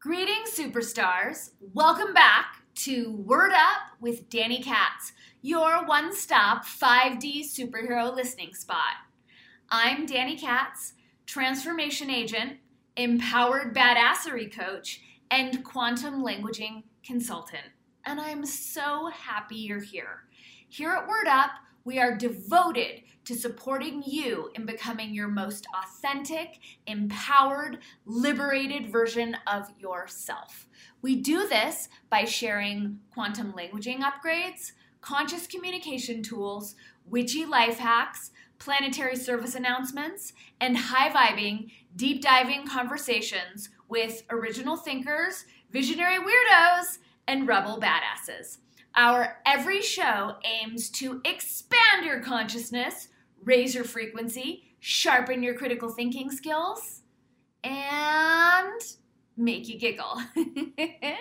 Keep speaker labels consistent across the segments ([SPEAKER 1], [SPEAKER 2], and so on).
[SPEAKER 1] Greetings, superstars. Welcome back to Word Up with Dani Katz, your one stop 5D superhero listening spot. I'm Dani Katz, transformation agent, empowered badassery coach, and quantum languaging consultant. And I'm so happy you're here. Here at Word Up, we are devoted to supporting you in becoming your most authentic, empowered, liberated version of yourself. We do this by sharing quantum languaging upgrades, conscious communication tools, witchy life hacks, planetary service announcements, and high vibing, deep diving conversations with original thinkers, visionary weirdos, and rebel badasses. Our every show aims to expand your consciousness, raise your frequency, sharpen your critical thinking skills, and make you giggle.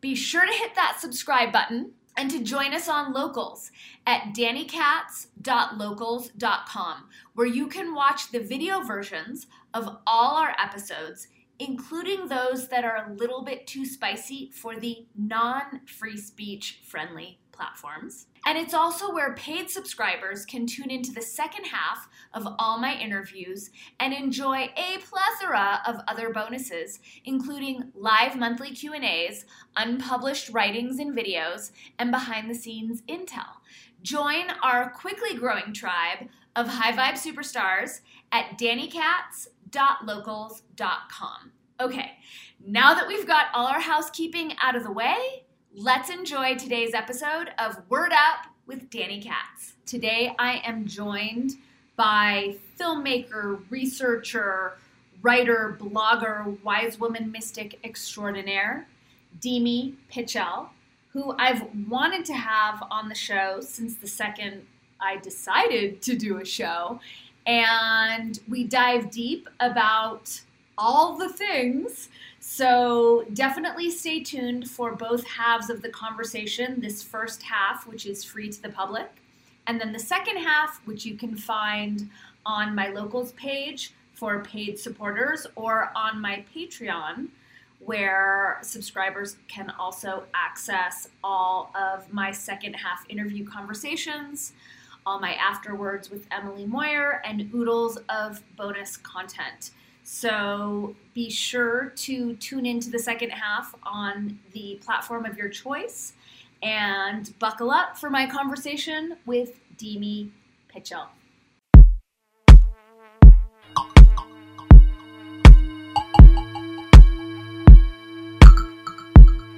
[SPEAKER 1] Be sure to hit that subscribe button and to join us on locals at danikatz.locals.com, where you can watch the video versions of all our episodes including those that are a little bit too spicy for the non free speech friendly platforms. And it's also where paid subscribers can tune into the second half of all my interviews and enjoy a plethora of other bonuses, including live monthly Q&As, unpublished writings and videos, and behind the scenes intel. Join our quickly growing tribe of high vibe superstars at danikatz.locals.com. Okay, now that we've got all our housekeeping out of the way, let's enjoy today's episode of Word Up with Dani Katz. Today I am joined by filmmaker, researcher, writer, blogger, wise woman mystic extraordinaire, Demi Pietchell, who I've wanted to have on the show since the second I decided to do a show. And we dive deep about all the things. So definitely stay tuned for both halves of the conversation. This first half, which is free to the public, and then the second half, which you can find on my locals page for paid supporters or on my Patreon, where subscribers can also access all of my second half interview conversations, all my afterwards with Emily Moyer, and oodles of bonus content. So be sure to tune into the second half on the platform of your choice and buckle up for my conversation with Demi Pietchell.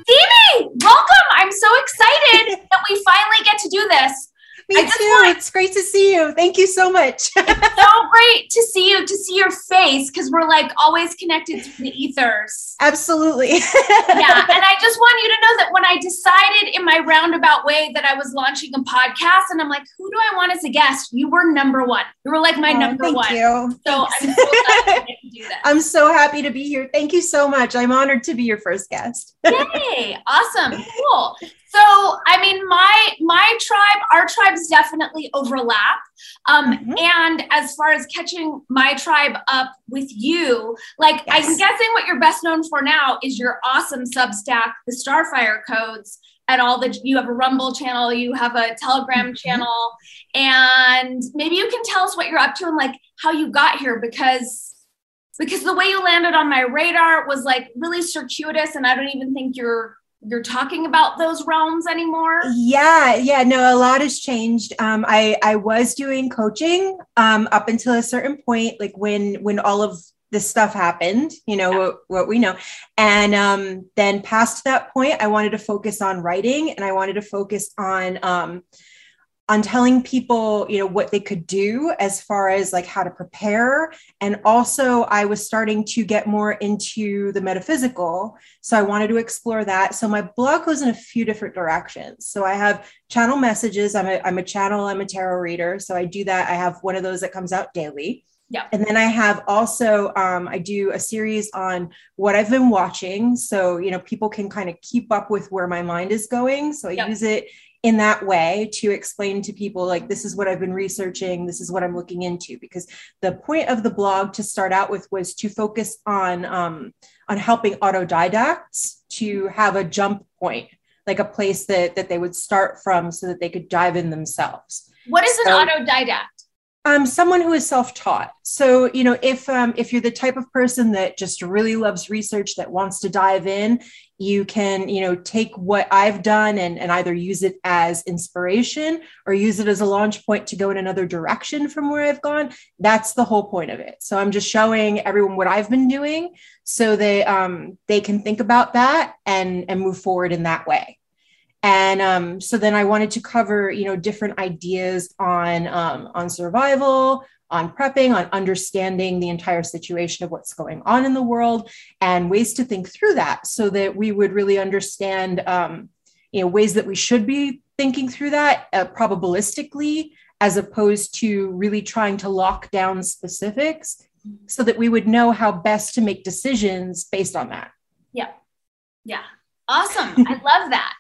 [SPEAKER 1] Demi, welcome! I'm so excited that we finally get to do this.
[SPEAKER 2] Me too. Want, it's great to see you. Thank you so much.
[SPEAKER 1] it's so great to see you, to see your face, because we're like always connected to the ethers.
[SPEAKER 2] Absolutely. yeah.
[SPEAKER 1] And I just want you to know that when I decided in my roundabout way that I was launching a podcast, and I'm like, who do I want as a guest? You were number one. You were like my oh, number
[SPEAKER 2] thank
[SPEAKER 1] one.
[SPEAKER 2] Thank you.
[SPEAKER 1] So I'm so glad to do that.
[SPEAKER 2] I'm so happy to be here. Thank you so much. I'm honored to be your first guest.
[SPEAKER 1] Yay. Awesome. Cool. So, I mean, my my tribe, our tribes definitely overlap. Um, mm-hmm. And as far as catching my tribe up with you, like yes. I'm guessing what you're best known for now is your awesome Substack, the Starfire Codes, and all the you have a Rumble channel, you have a Telegram mm-hmm. channel, and maybe you can tell us what you're up to and like how you got here because because the way you landed on my radar was like really circuitous, and I don't even think you're you're talking about those realms anymore?
[SPEAKER 2] Yeah yeah no a lot has changed. Um, i i was doing coaching um, up until a certain point like when when all of this stuff happened you know yeah. what, what, we know. And um, then past that point i wanted to focus on writing and i wanted to focus on um, on telling people you know what they could do as far as like how to prepare. And also i was starting to get more into the metaphysical so i wanted to explore that. So my blog goes in a few different directions. So i have channel messages. I'm a, I'm a channel i'm a tarot reader so i do that. I have one of those that comes out daily.
[SPEAKER 1] Yeah.
[SPEAKER 2] And then I have also um, I do a series on what I've been watching, so you know people can kind of keep up with where my mind is going. So I use it in that way to explain to people like this is what I've been researching, this is what I'm looking into. Because the point of the blog to start out with was to focus on um, on helping autodidacts to have a jump point, like a place that that they would start from, so that they could dive in themselves.
[SPEAKER 1] What is so, an autodidact?
[SPEAKER 2] um, someone who is self-taught. So, you know, if um, if you're the type of person that just really loves research, that wants to dive in, you can, you know, take what I've done and, and either use it as inspiration or use it as a launch point to go in another direction from where I've gone. That's the whole point of it. So I'm just showing everyone what I've been doing so they um, they can think about that and and move forward in that way and um, so then i wanted to cover you know different ideas on um, on survival on prepping on understanding the entire situation of what's going on in the world and ways to think through that so that we would really understand um, you know ways that we should be thinking through that uh, probabilistically as opposed to really trying to lock down specifics so that we would know how best to make decisions based on that.
[SPEAKER 1] Yeah. Yeah. Awesome. I love that.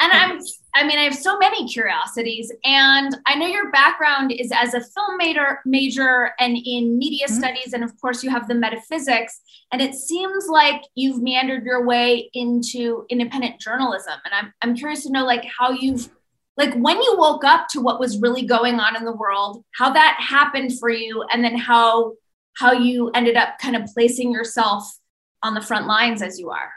[SPEAKER 1] And I'm, I mean, I have so many curiosities. And I know your background is as a film major, major and in media mm-hmm. studies. And of course, you have the metaphysics. And it seems like you've meandered your way into independent journalism. And I'm, I'm curious to know, like, how you've, like, when you woke up to what was really going on in the world, how that happened for you, and then how, how you ended up kind of placing yourself on the front lines as you are.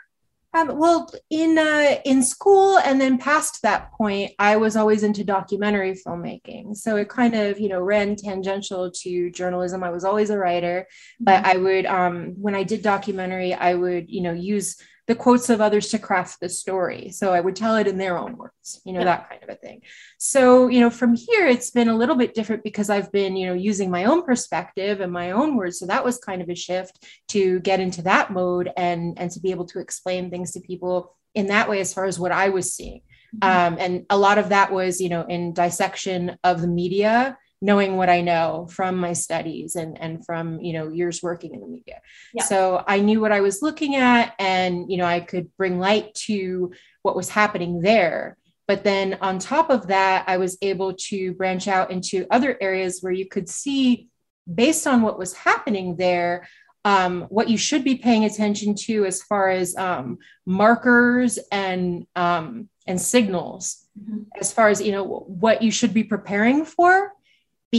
[SPEAKER 2] Um, well, in uh, in school and then past that point, I was always into documentary filmmaking. So it kind of you know ran tangential to journalism. I was always a writer, but mm-hmm. I would um, when I did documentary, I would you know use the quotes of others to craft the story. So I would tell it in their own words, you know, yeah. that kind of a thing. So, you know, from here, it's been a little bit different because I've been, you know, using my own perspective and my own words. So that was kind of a shift to get into that mode and, and to be able to explain things to people in that way as far as what I was seeing. Mm-hmm. Um, and a lot of that was, you know, in dissection of the media knowing what I know from my studies and, and from, you know, years working in the media. Yeah. So I knew what I was looking at and, you know, I could bring light to what was happening there. But then on top of that, I was able to branch out into other areas where you could see, based on what was happening there, um, what you should be paying attention to as far as um, markers and um, and signals, mm-hmm. as far as you know what you should be preparing for,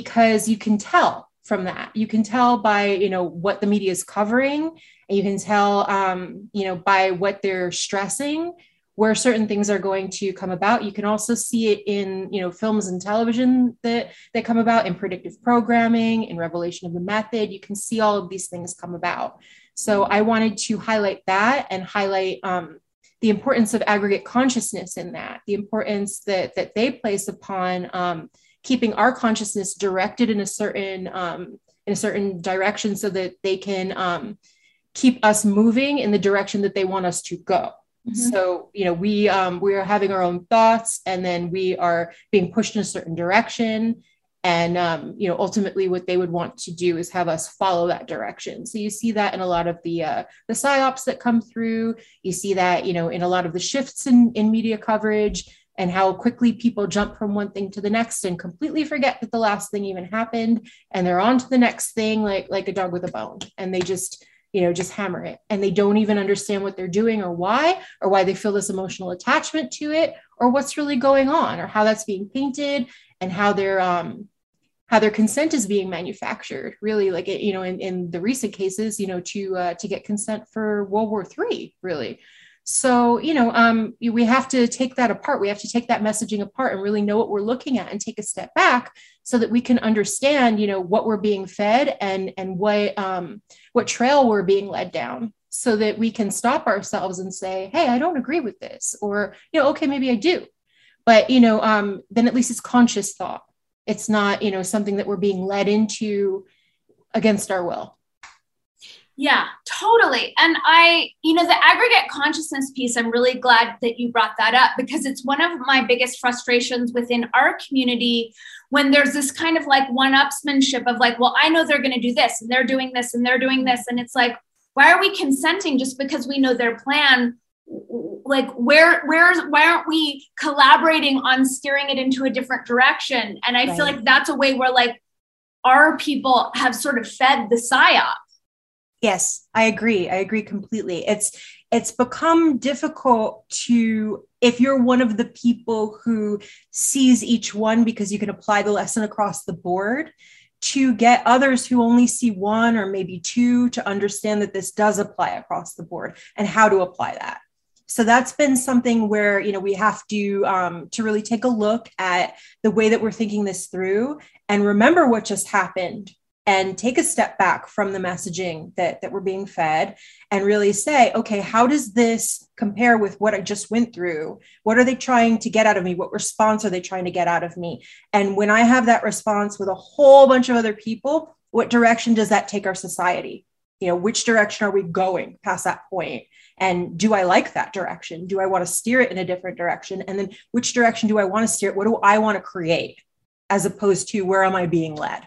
[SPEAKER 2] because you can tell from that. You can tell by, you know, what the media is covering, and you can tell, um, you know, by what they're stressing where certain things are going to come about. You can also see it in, you know, films and television that that come about in predictive programming, in revelation of the method. You can see all of these things come about. So I wanted to highlight that and highlight um, the importance of aggregate consciousness in that, the importance that that they place upon um, keeping our consciousness directed in a certain um, in a certain direction so that they can um, keep us moving in the direction that they want us to go. Mm-hmm. so you know we um, we are having our own thoughts and then we are being pushed in a certain direction. And um, you know ultimately what they would want to do is have us follow that direction. So you see that in a lot of the uh, the psyops that come through. You see that you know in a lot of the shifts in, in media coverage and how quickly people jump from one thing to the next and completely forget that the last thing even happened and they're on to the next thing like like a dog with a bone and they just you know just hammer it. And they don't even understand what they're doing or why or why they feel this emotional attachment to it or what's really going on or how that's being painted and how their um how their consent is being manufactured. Really like you know in, in the recent cases you know to uh, to get consent for world war three really so, you know, um, we have to take that apart. We have to take that messaging apart and really know what we're looking at and take a step back so that we can understand, you know, what we're being fed and and what um, what trail we're being led down, so that we can stop ourselves and say, "Hey, I don't agree with this," or you know, "Okay, maybe I do," but you know, um, then at least it's conscious thought. It's not, you know, something that we're being led into against our will.
[SPEAKER 1] Yeah, totally. And I, you know, the aggregate consciousness piece, I'm really glad that you brought that up because it's one of my biggest frustrations within our community when there's this kind of like one upsmanship of like, well, I know they're going to do this and they're doing this and they're doing this. And it's like, why are we consenting just because we know their plan like where where's why aren't we collaborating on steering it into a different direction and i right. feel like that's a way where like our people have sort of fed the psyop
[SPEAKER 2] yes i agree. I agree completely. It's it's become difficult to if you're one of the people who sees each one because you can apply the lesson across the board to get others who only see one or maybe two to understand that this does apply across the board and how to apply that. So that's been something where you know we have to um, to really take a look at the way that we're thinking this through and remember what just happened and take a step back from the messaging that that we're being fed and really say okay how does this compare with what i just went through? What are they trying to get out of me? What response are they trying to get out of me? And when i have that response with a whole bunch of other people what direction does that take our society? You know which direction are we going past that point? And do i like that direction? Do i want to steer it in a different direction? And then which direction do i want to steer it? What do i want to create as opposed to where am i being led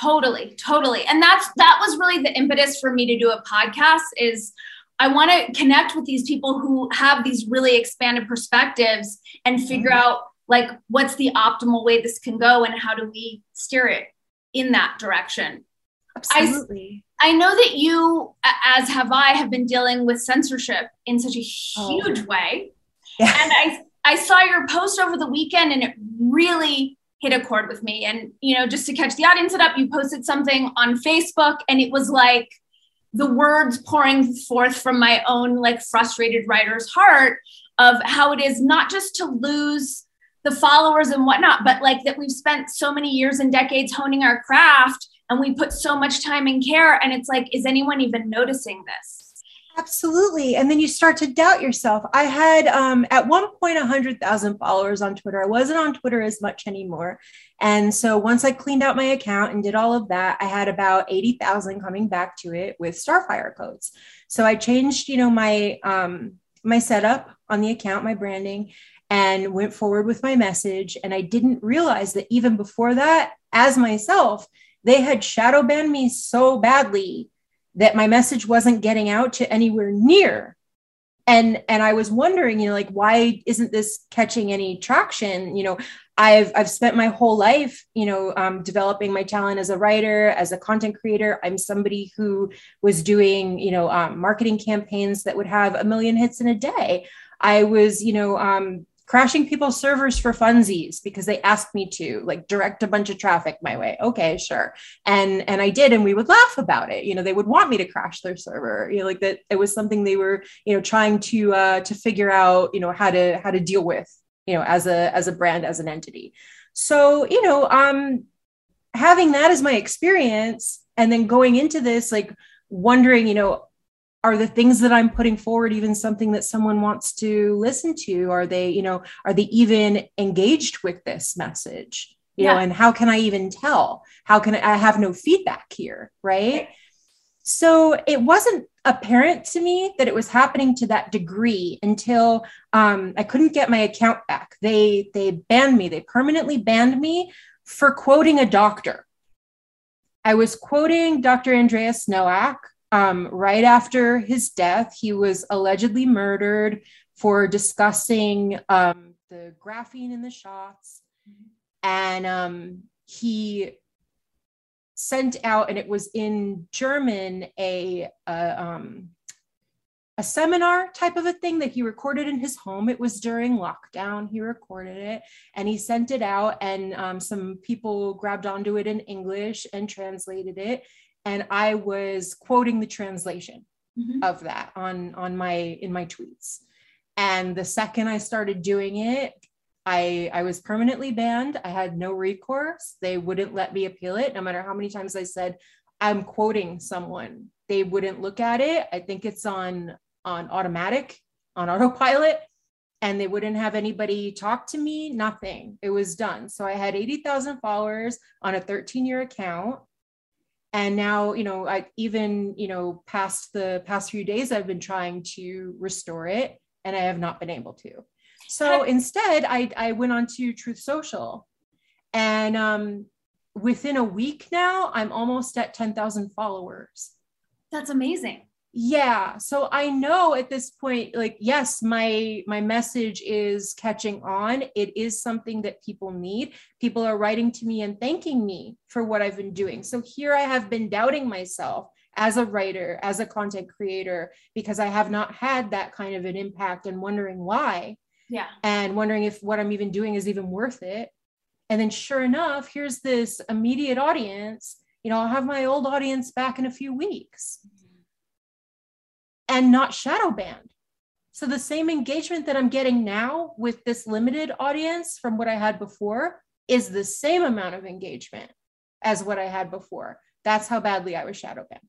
[SPEAKER 1] Totally, totally. And that's that was really the impetus for me to do a podcast is I want to connect with these people who have these really expanded perspectives and figure mm-hmm. out like what's the optimal way this can go and how do we steer it in that direction.
[SPEAKER 2] Absolutely.
[SPEAKER 1] I, I know that you, as have I, have been dealing with censorship in such a huge oh. way. Yeah. And I I saw your post over the weekend and it really hit a chord with me. And, you know, just to catch the audience up, you posted something on Facebook and it was like the words pouring forth from my own like frustrated writer's heart of how it is not just to lose the followers and whatnot, but like that we've spent so many years and decades honing our craft and we put so much time and care. And it's like, is anyone even noticing this?
[SPEAKER 2] Absolutely. And then you start to doubt yourself. I had um, at one point 100,000 followers on Twitter. I wasn't on Twitter as much anymore. And so once I cleaned out my account and did all of that, I had about 80,000 coming back to it with Starfire codes. So I changed, you know, my um, my setup on the account, my branding, and went forward with my message. And I didn't realize that even before that, as myself, they had shadow banned me so badly that my message wasn't getting out to anywhere near. And and i was wondering you know like why isn't this catching any traction? You know i've i've spent my whole life you know um, developing my talent as a writer as a content creator. I'm somebody who was doing you know um, marketing campaigns that would have a million hits in a day. I was you know um, crashing people's servers for funsies because they asked me to like direct a bunch of traffic my way. Okay sure. And and i did and we would laugh about it. You know they would want me to crash their server. You know like that it was something they were you know trying to uh to figure out you know how to how to deal with you know as a as a brand as an entity. So you know um having that as my experience and then going into this like wondering you know are the things that i'm putting forward even something that someone wants to listen to? Are they you know are they even engaged with this message? You yeah. know and how can i even tell? How can I, I have no feedback here right? So it wasn't apparent to me that it was happening to that degree until um, i couldn't get my account back. They they banned me. They permanently banned me for quoting a doctor. I was quoting dr andreas Noack um, right after his death, he was allegedly murdered for discussing um, the graphene in the shots. And um, he sent out, and it was in German, a, a, um, a seminar type of a thing that he recorded in his home. It was during lockdown. He recorded it and he sent it out, and um, some people grabbed onto it in English and translated it and I was quoting the translation mm-hmm. of that on on my in my tweets. And the second I started doing it, I I was permanently banned. I had no recourse. They wouldn't let me appeal it no matter how many times I said I'm quoting someone. They wouldn't look at it. I think it's on on automatic, on autopilot and they wouldn't have anybody talk to me, nothing. It was done. So I had 80,000 followers on a 13 year account and now you know i even you know past the past few days i've been trying to restore it and i have not been able to. So instead i i went on to truth social. And um within a week now i'm almost at 10,000 followers.
[SPEAKER 1] That's amazing
[SPEAKER 2] yeah so i know at this point like yes my my message is catching on. It is something that people need. People are writing to me and thanking me for what i've been doing. So here i have been doubting myself as a writer as a content creator because i have not had that kind of an impact and wondering why.
[SPEAKER 1] Yeah.
[SPEAKER 2] And wondering if what i'm even doing is even worth it. And then sure enough here's this immediate audience. You know i'll have my old audience back in a few weeks and not shadow banned. So the same engagement that I'm getting now with this limited audience from what I had before is the same amount of engagement as what I had before. That's how badly I was shadow banned.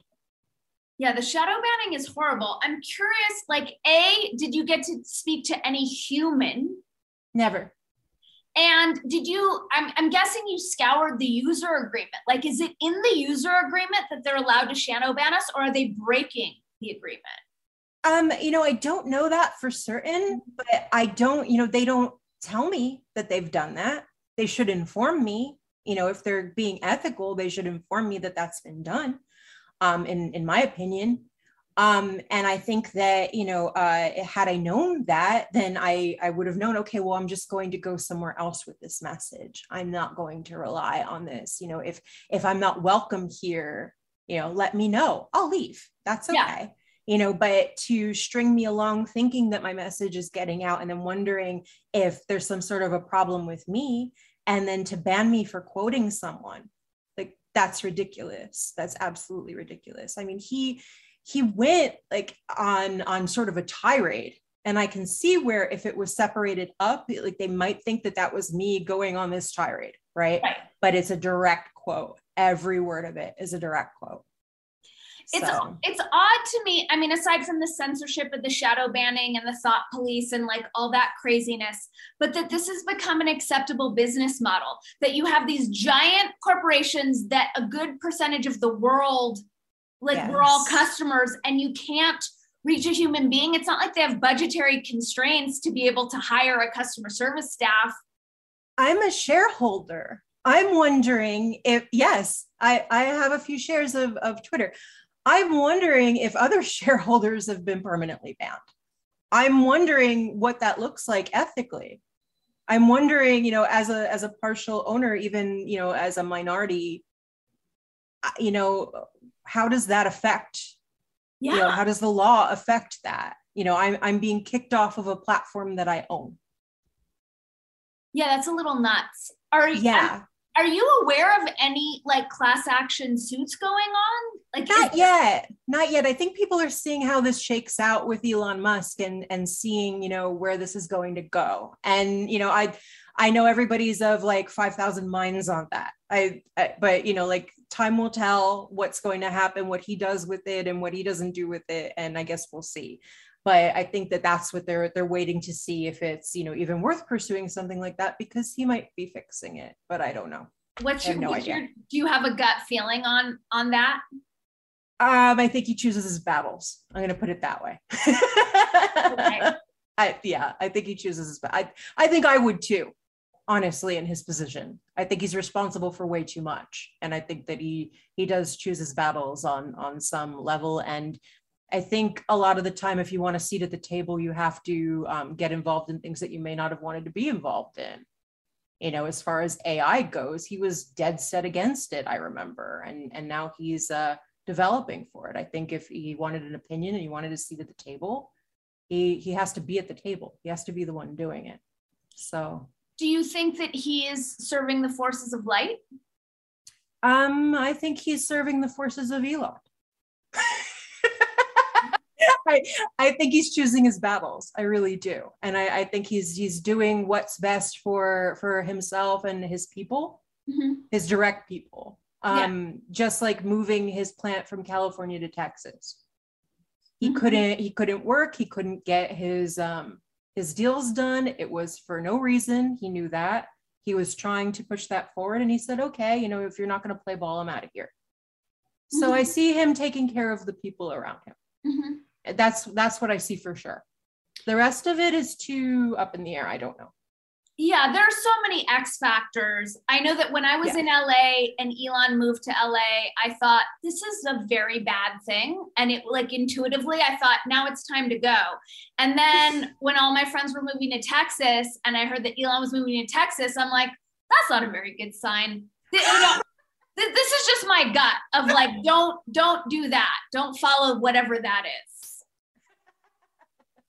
[SPEAKER 1] Yeah, the shadow banning is horrible. I'm curious, like, A, did you get to speak to any human?
[SPEAKER 2] Never.
[SPEAKER 1] And did you, I'm, I'm guessing you scoured the user agreement. Like, is it in the user agreement that they're allowed to shadow ban us, or are they breaking the agreement?
[SPEAKER 2] Um, you know, I don't know that for certain, but I don't, you know, they don't tell me that they've done that. They should inform me. You know, if they're being ethical, they should inform me that that's been done. Um, in in my opinion. Um, and I think that you know, uh, had I known that, then I I would have known. Okay, well, I'm just going to go somewhere else with this message. I'm not going to rely on this. You know, if if I'm not welcome here, you know, let me know. I'll leave. That's okay. Yeah you know but to string me along thinking that my message is getting out and then wondering if there's some sort of a problem with me and then to ban me for quoting someone like that's ridiculous. That's absolutely ridiculous. I mean he he went like on on sort of a tirade and i can see where if it was separated up like they might think that that was me going on this tirade right, right. but it's a direct quote. Every word of it is a direct quote
[SPEAKER 1] it's so. it's odd to me. I mean, aside from the censorship of the shadow banning and the thought police and like all that craziness, but that this has become an acceptable business model. That you have these giant corporations that a good percentage of the world, like yes. we're all customers, and you can't reach a human being. It's not like they have budgetary constraints to be able to hire a customer service staff.
[SPEAKER 2] I'm a shareholder. I'm wondering if yes, I, I have a few shares of, of Twitter. I'm wondering if other shareholders have been permanently banned. I'm wondering what that looks like ethically. I'm wondering, you know, as a as a partial owner, even you know, as a minority, uh, you know, how does that affect? Yeah. You know, how does the law affect that? You know, I'm I'm being kicked off of a platform that I own.
[SPEAKER 1] Yeah, that's a little nuts. Are yeah. Are you aware of any like class action suits going on? Like
[SPEAKER 2] not is- yet, not yet. I think people are seeing how this shakes out with Elon Musk and and seeing you know where this is going to go. And you know, I I know everybody's of like five thousand minds on that. I, I but you know like time will tell what's going to happen, what he does with it, and what he doesn't do with it, and I guess we'll see but i think that that's what they're they're waiting to see if it's you know even worth pursuing something like that because he might be fixing it but i don't know.
[SPEAKER 1] What's your, no what's your do you have a gut feeling on on that?
[SPEAKER 2] Um i think he chooses his battles. I'm going to put it that way. Okay. I, yeah i think he chooses his I, I think i would too honestly in his position. I think he's responsible for way too much and i think that he he does choose his battles on on some level and I think a lot of the time, if you want a seat at the table, you have to um, get involved in things that you may not have wanted to be involved in. You know, as far as AI goes, he was dead set against it. I remember, and and now he's uh, developing for it. I think if he wanted an opinion and he wanted a seat at the table, he he has to be at the table. He has to be the one doing it. So,
[SPEAKER 1] do you think that he is serving the forces of light?
[SPEAKER 2] Um, I think he's serving the forces of Elon. I, I think he's choosing his battles. I really do. And I, I think he's he's doing what's best for for himself and his people, mm-hmm. his direct people. Um, yeah. just like moving his plant from California to Texas. He mm-hmm. couldn't he couldn't work, he couldn't get his um his deals done. It was for no reason. He knew that. He was trying to push that forward and he said, okay, you know, if you're not going to play ball, I'm out of here. Mm-hmm. So I see him taking care of the people around him. Mm-hmm that's that's what I see for sure. The rest of it is too up in the air. I don't know.
[SPEAKER 1] Yeah, there are so many X factors. I know that when I was
[SPEAKER 2] Yeah.
[SPEAKER 1] in LA and Elon moved to LA, I thought this is a very bad thing. And it like intuitively, I thought now it's time to go. And then when all my friends were moving to Texas and I heard that Elon was moving to Texas, I'm like, that's not a very good sign. This is just my gut of like, don't don't do that. Don't follow whatever that is.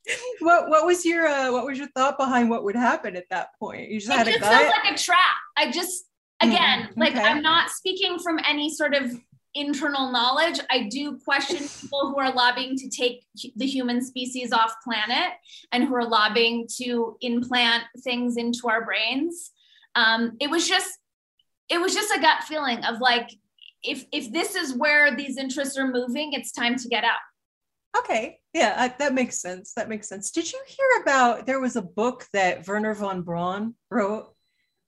[SPEAKER 2] what what was your uh, what was your thought behind what would happen at that point? You just
[SPEAKER 1] it
[SPEAKER 2] had a
[SPEAKER 1] just
[SPEAKER 2] gut.
[SPEAKER 1] feels like a trap. I just again,
[SPEAKER 2] Mm,
[SPEAKER 1] like. I'm not speaking from any sort of internal knowledge. I do question people who are lobbying to take the human species off planet and who are lobbying to implant things into our brains. Um, it was just it was just a gut feeling of like if if this is where these interests are moving, it's time to get out.
[SPEAKER 2] Okay. Yeah, I, that makes sense. That makes sense. Did you hear about there was a book that Wernher von Braun wrote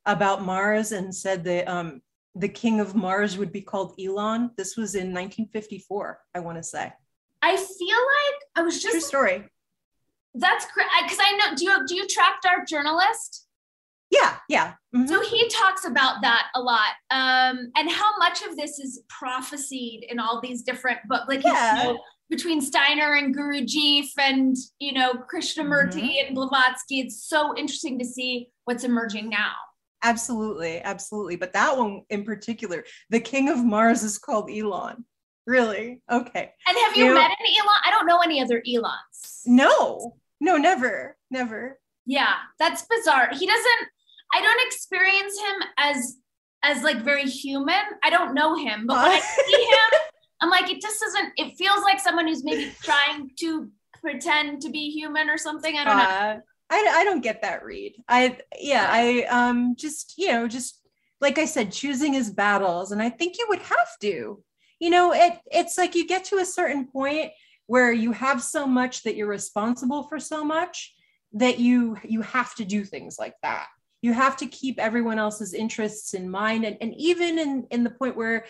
[SPEAKER 2] about Mars and said that um, the king of Mars would be called Elon? This was in 1954, I want to say.
[SPEAKER 1] I feel like I was
[SPEAKER 2] True
[SPEAKER 1] just
[SPEAKER 2] story.
[SPEAKER 1] that's correct. because I know do you do you track Dark Journalist?
[SPEAKER 2] Yeah, yeah. Mhm.
[SPEAKER 1] So he talks about that a lot, um, and how much of this is prophesied in all these different books, like you
[SPEAKER 2] Yeah.
[SPEAKER 1] know, between Steiner and Gurdjieff and you know Krishnamurti mm-hmm. and Blavatsky. It's so interesting to see what's emerging now.
[SPEAKER 2] Absolutely, absolutely. But that one in particular, the king of Mars is called Elon. Really? Okay.
[SPEAKER 1] And have you
[SPEAKER 2] You
[SPEAKER 1] met any Elon? I don't know any other Elons.
[SPEAKER 2] No, no, never, never.
[SPEAKER 1] Yeah, that's bizarre. He doesn't. I don't experience him as as like very human. I don't know him, but when I see him, I'm like, it just doesn't. It feels like someone who's maybe trying to pretend to be human or something. I don't know.
[SPEAKER 2] Uh, I, I don't get that read. I yeah, I um just you know just like I said, choosing his battles, and I think you would have to. You know, it it's like you get to a certain point where you have so much that you're responsible for so much that you you have to do things like that. You have to keep everyone else's interests in mind, and and even in in the point where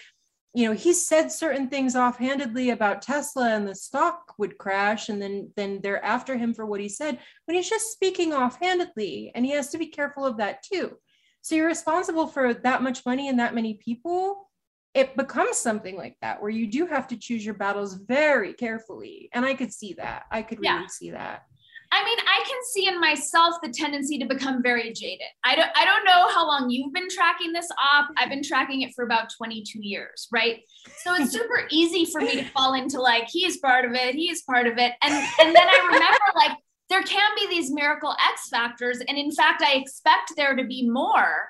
[SPEAKER 2] you know he said certain things offhandedly about tesla and the stock would crash and then then they're after him for what he said when he's just speaking offhandedly and he has to be careful of that too. So you're responsible for that much money and that many people it becomes something like that where you do have to choose your battles very carefully. And i could see that. I could really
[SPEAKER 1] Yeah.
[SPEAKER 2] see that
[SPEAKER 1] I mean, I can see in myself the tendency to become very jaded. I don't I don't know how long you've been tracking this op. I've been tracking it for about 22 years, right? So it's super easy for me to fall into like he's part of it, he's part of it. And and then I remember like there can be these miracle X factors and in fact I expect there to be more.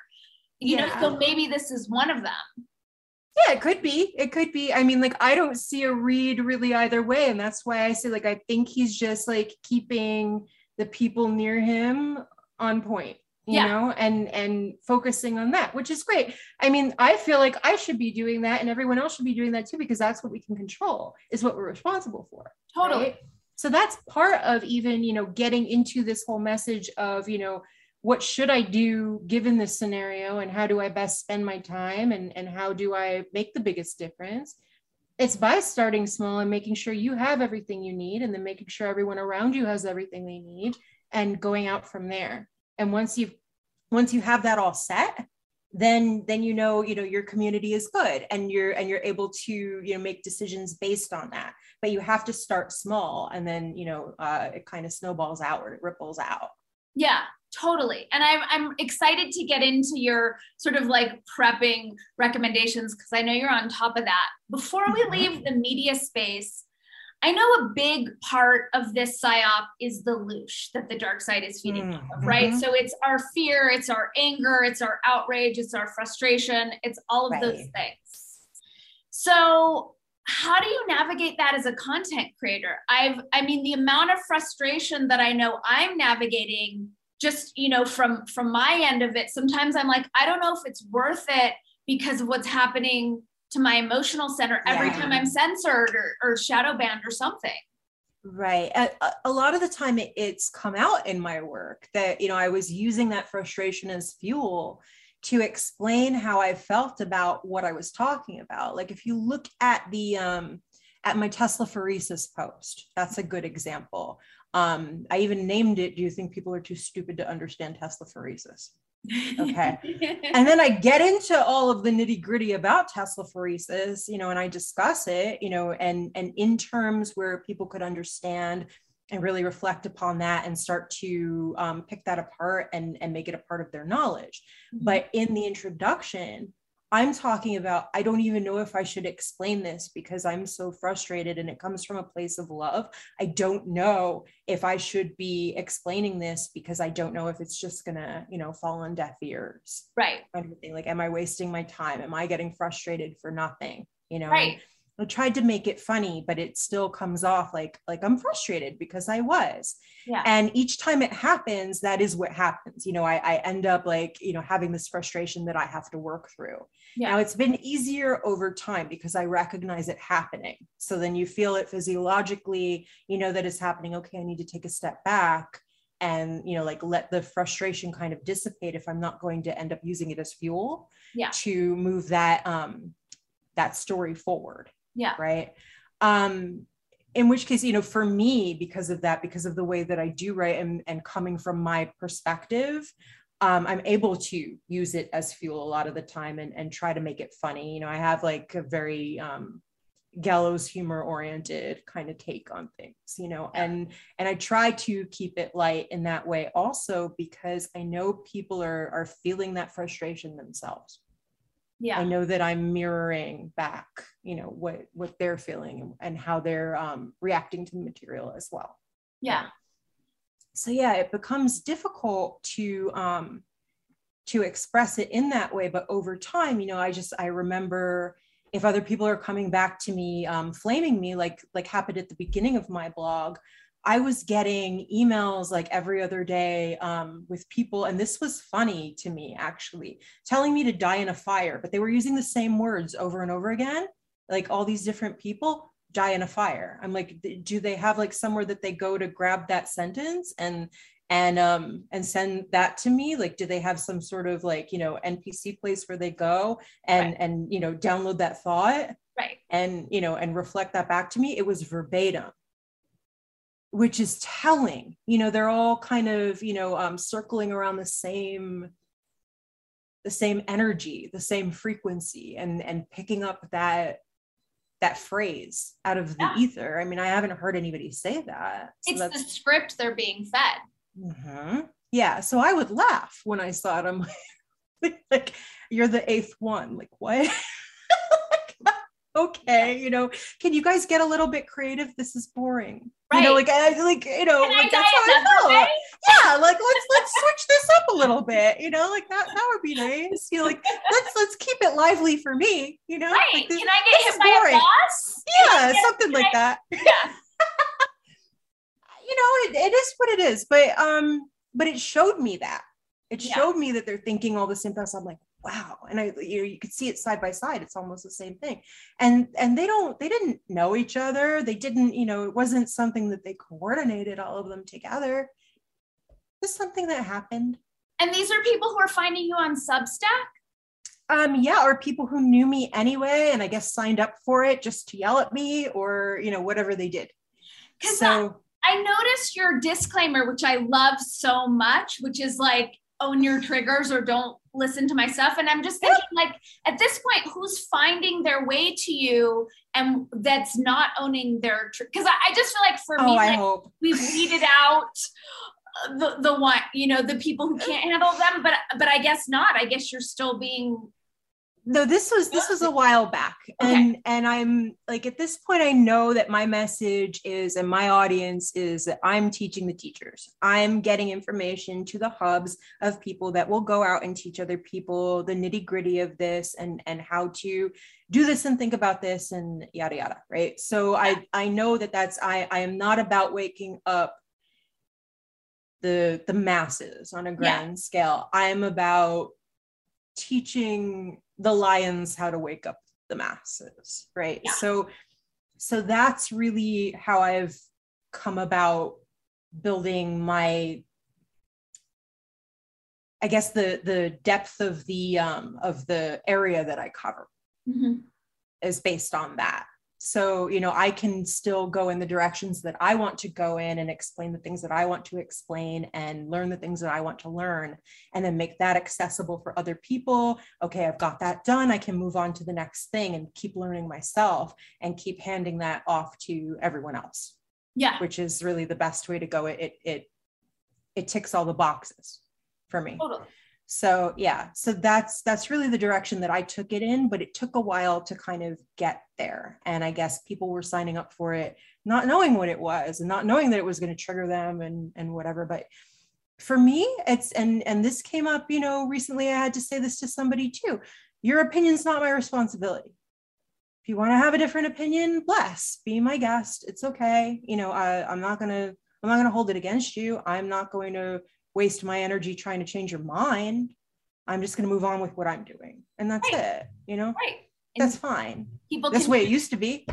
[SPEAKER 1] You know, so maybe this is one of them.
[SPEAKER 2] Yeah, it could be. It could be. I mean, like, I don't see a read really either way. And that's why I say, like, I think he's just like keeping the people near him on point, you
[SPEAKER 1] Yeah.
[SPEAKER 2] know, and and focusing on that, which is great. I mean, I feel like I should be doing that and everyone else should be doing that too, because that's what we can control, is what we're responsible for.
[SPEAKER 1] Totally.
[SPEAKER 2] right? So that's part of even, you know, getting into this whole message of, you know, what should I do given this scenario and how do I best spend my time and, and how do I make the biggest difference? It's by starting small and making sure you have everything you need and then making sure everyone around you has everything they need and going out from there. And once you've once you have that all set, then then you know you know your community is good and you're and you're able to you know make decisions based on that but you have to start small and then you know uh, it kind of snowballs out or it ripples out
[SPEAKER 1] Yeah, totally. And I'm I'm excited to get into your sort of like prepping recommendations because I know you're on top of that. Before we
[SPEAKER 2] Mhm.
[SPEAKER 1] leave the media space, I know a big part of this psyop is the loosh that the dark side is feeding off of, right?
[SPEAKER 2] Mhm.
[SPEAKER 1] So it's our fear, it's our anger, it's our outrage, it's our frustration, it's all of those things. So how do you navigate that as a content creator i've i mean the amount of frustration that i know i'm navigating just you know from from my end of it sometimes i'm like i don't know if it's worth it because of what's happening to my emotional center every
[SPEAKER 2] Yeah.
[SPEAKER 1] time i'm censored or, or shadow banned or something.
[SPEAKER 2] Right. A, a- lot of the time it, it's come out in my work that you know i was using that frustration as fuel to explain how i felt about what i was talking about. Like if you look at the um at my Teslaphoresis post that's a good example Um, I even named it, Do you think people are too stupid to understand Teslaphoresis? Okay. and then I get into all of the nitty gritty about Teslaphoresis, you know, and I discuss it, you know, and and in terms where people could understand and really reflect upon that and start to um, pick that apart and and make it a part of their knowledge. Mm-hmm. But in the introduction, I'm talking about, I don't even know if I should explain this because I'm so frustrated and it comes from a place of love. I don't know if I should be explaining this because I don't know if it's just gonna, you know, fall on deaf ears.
[SPEAKER 1] Right.
[SPEAKER 2] Kind of thing. Like, am I wasting my time? Am I getting frustrated for nothing? You know,
[SPEAKER 1] right.
[SPEAKER 2] I tried to make it funny, but it still comes off like like I'm frustrated because I was.
[SPEAKER 1] Yeah.
[SPEAKER 2] And each time it happens, that is what happens. You know, I, I end up like, you know, having this frustration that I have to work through. Yeah. Now it's been easier over time because I recognize it happening. So then you feel it physiologically, you know that it's happening. Okay, I need to take a step back and you know like let the frustration kind of dissipate if i'm not going to end up using it as fuel
[SPEAKER 1] yeah.
[SPEAKER 2] to move that um that story forward
[SPEAKER 1] yeah.
[SPEAKER 2] Right. Um, in which case, you know, for me, because of that, because of the way that I do write and, and coming from my perspective, um, I'm able to use it as fuel a lot of the time and, and try to make it funny. You know, I have like a very um, gallows humor oriented kind of take on things, you know, and and I try to keep it light in that way also because I know people are are feeling that frustration themselves
[SPEAKER 1] yeah.
[SPEAKER 2] I know that i'm mirroring back you know what what they're feeling and how they're um, reacting to the material as well.
[SPEAKER 1] Yeah.
[SPEAKER 2] So yeah it becomes difficult to um to express it in that way but over time you know i just i remember if other people are coming back to me um, flaming me like like happened at the beginning of my blog I was getting emails like every other day um, with people, and this was funny to me actually, telling me to die in a fire, but they were using the same words over and over again. Like all these different people die in a fire. I'm like, do they have like somewhere that they go to grab that sentence and and um and send that to me? Like, do they have some sort of like you know NPC place where they go and right. and you know download that thought?
[SPEAKER 1] Right.
[SPEAKER 2] And you know and reflect that back to me? It was verbatim which is telling. You know they're all kind of you know um, circling around the same the same energy the same frequency and and picking up that that phrase out of the yeah. ether. I mean i haven't heard anybody say that.
[SPEAKER 1] So it's the script they're being fed.
[SPEAKER 2] Mm-hmm. yeah so i would laugh when i saw it. I'm like, like you're the eighth one. Like what okay you know can you guys get a little bit creative? This is boring. Right. you know like I, like you know like
[SPEAKER 1] that's how I felt
[SPEAKER 2] yeah like let's let's switch this up a little bit you know like that that would be nice. You know like let's let's keep it lively for me you know?
[SPEAKER 1] Right.
[SPEAKER 2] like
[SPEAKER 1] this, can I get hit by a boss
[SPEAKER 2] yeah get, something like I, that.
[SPEAKER 1] Yeah.
[SPEAKER 2] You know it, it is what it is but um but it showed me that. It yeah. showed me that they're thinking all the same things i'm like wow. And i you know you could see it side by side. It's almost the same thing. And and they don't they didn't know each other. They didn't you know it wasn't something that they coordinated all of them together. It's something that happened.
[SPEAKER 1] And these are people who are finding you on substack?
[SPEAKER 2] Um yeah or people who knew me anyway and i guess signed up for it just to yell at me or you know whatever they did.
[SPEAKER 1] So I noticed your disclaimer, which I love so much, which is like own your triggers or don't listen to my stuff. And I'm just thinking, like, at this point, who's finding their way to you and that's not owning their because I, I, just feel like for
[SPEAKER 2] oh,
[SPEAKER 1] me,
[SPEAKER 2] like,
[SPEAKER 1] we've weeded out the the one, you know, the people who can't handle them. But but I guess not. I guess you're still being
[SPEAKER 2] no this was this was a while back. And okay. and i'm like at this point i know that my message is and my audience is that i'm teaching the teachers. I'm getting information to the hubs of people that will go out and teach other people the nitty gritty of this and and how to do this and think about this and yada yada right? So i i know that that's i i am not about waking up the the masses on a grand yeah. scale i'm about teaching the lions how to wake up the masses right yeah. so so that's really how i've come about building my i guess the the depth of the um of the area that i cover
[SPEAKER 1] mm-hmm.
[SPEAKER 2] is based on that so you know i can still go in the directions that i want to go in and explain the things that i want to explain and learn the things that i want to learn and then make that accessible for other people. Okay i've got that done. I can move on to the next thing and keep learning myself and keep handing that off to everyone else.
[SPEAKER 1] Yeah.
[SPEAKER 2] Which is really the best way to go. It it it, it ticks all the boxes for me.
[SPEAKER 1] Totally
[SPEAKER 2] so yeah so that's that's really the direction that i took it in but it took a while to kind of get there. And i guess people were signing up for it not knowing what it was and not knowing that it was going to trigger them and and whatever. But for me it's and and this came up you know recently i had to say this to somebody too your opinion's not my responsibility. If you want to have a different opinion bless be my guest it's okay. You know I, i'm not going to i'm not going to hold it against you. I'm not going to waste my energy trying to change your mind. I'm just going to move on with what I'm doing. And that's right. it, you know?
[SPEAKER 1] Right.
[SPEAKER 2] And that's fine.
[SPEAKER 1] People
[SPEAKER 2] That's the way it used to be.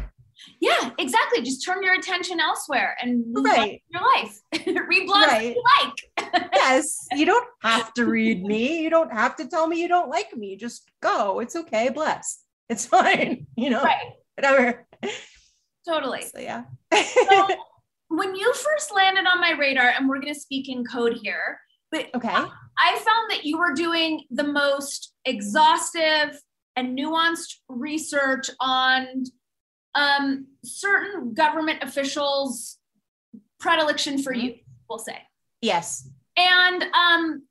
[SPEAKER 1] Yeah, exactly. Just turn your attention elsewhere and
[SPEAKER 2] right.
[SPEAKER 1] your life. read blogs right. you like.
[SPEAKER 2] yes. You don't have to read me. You don't have to tell me you don't like me. Just go. It's okay. Bless. It's fine. You know,
[SPEAKER 1] right.
[SPEAKER 2] whatever.
[SPEAKER 1] Totally.
[SPEAKER 2] So yeah.
[SPEAKER 1] so, when you first landed on my radar, and we're going to speak in code here, but
[SPEAKER 2] okay,
[SPEAKER 1] I found that you were doing the most exhaustive and nuanced research on um, certain government officials' predilection for you, we'll say.
[SPEAKER 2] Yes.
[SPEAKER 1] And um,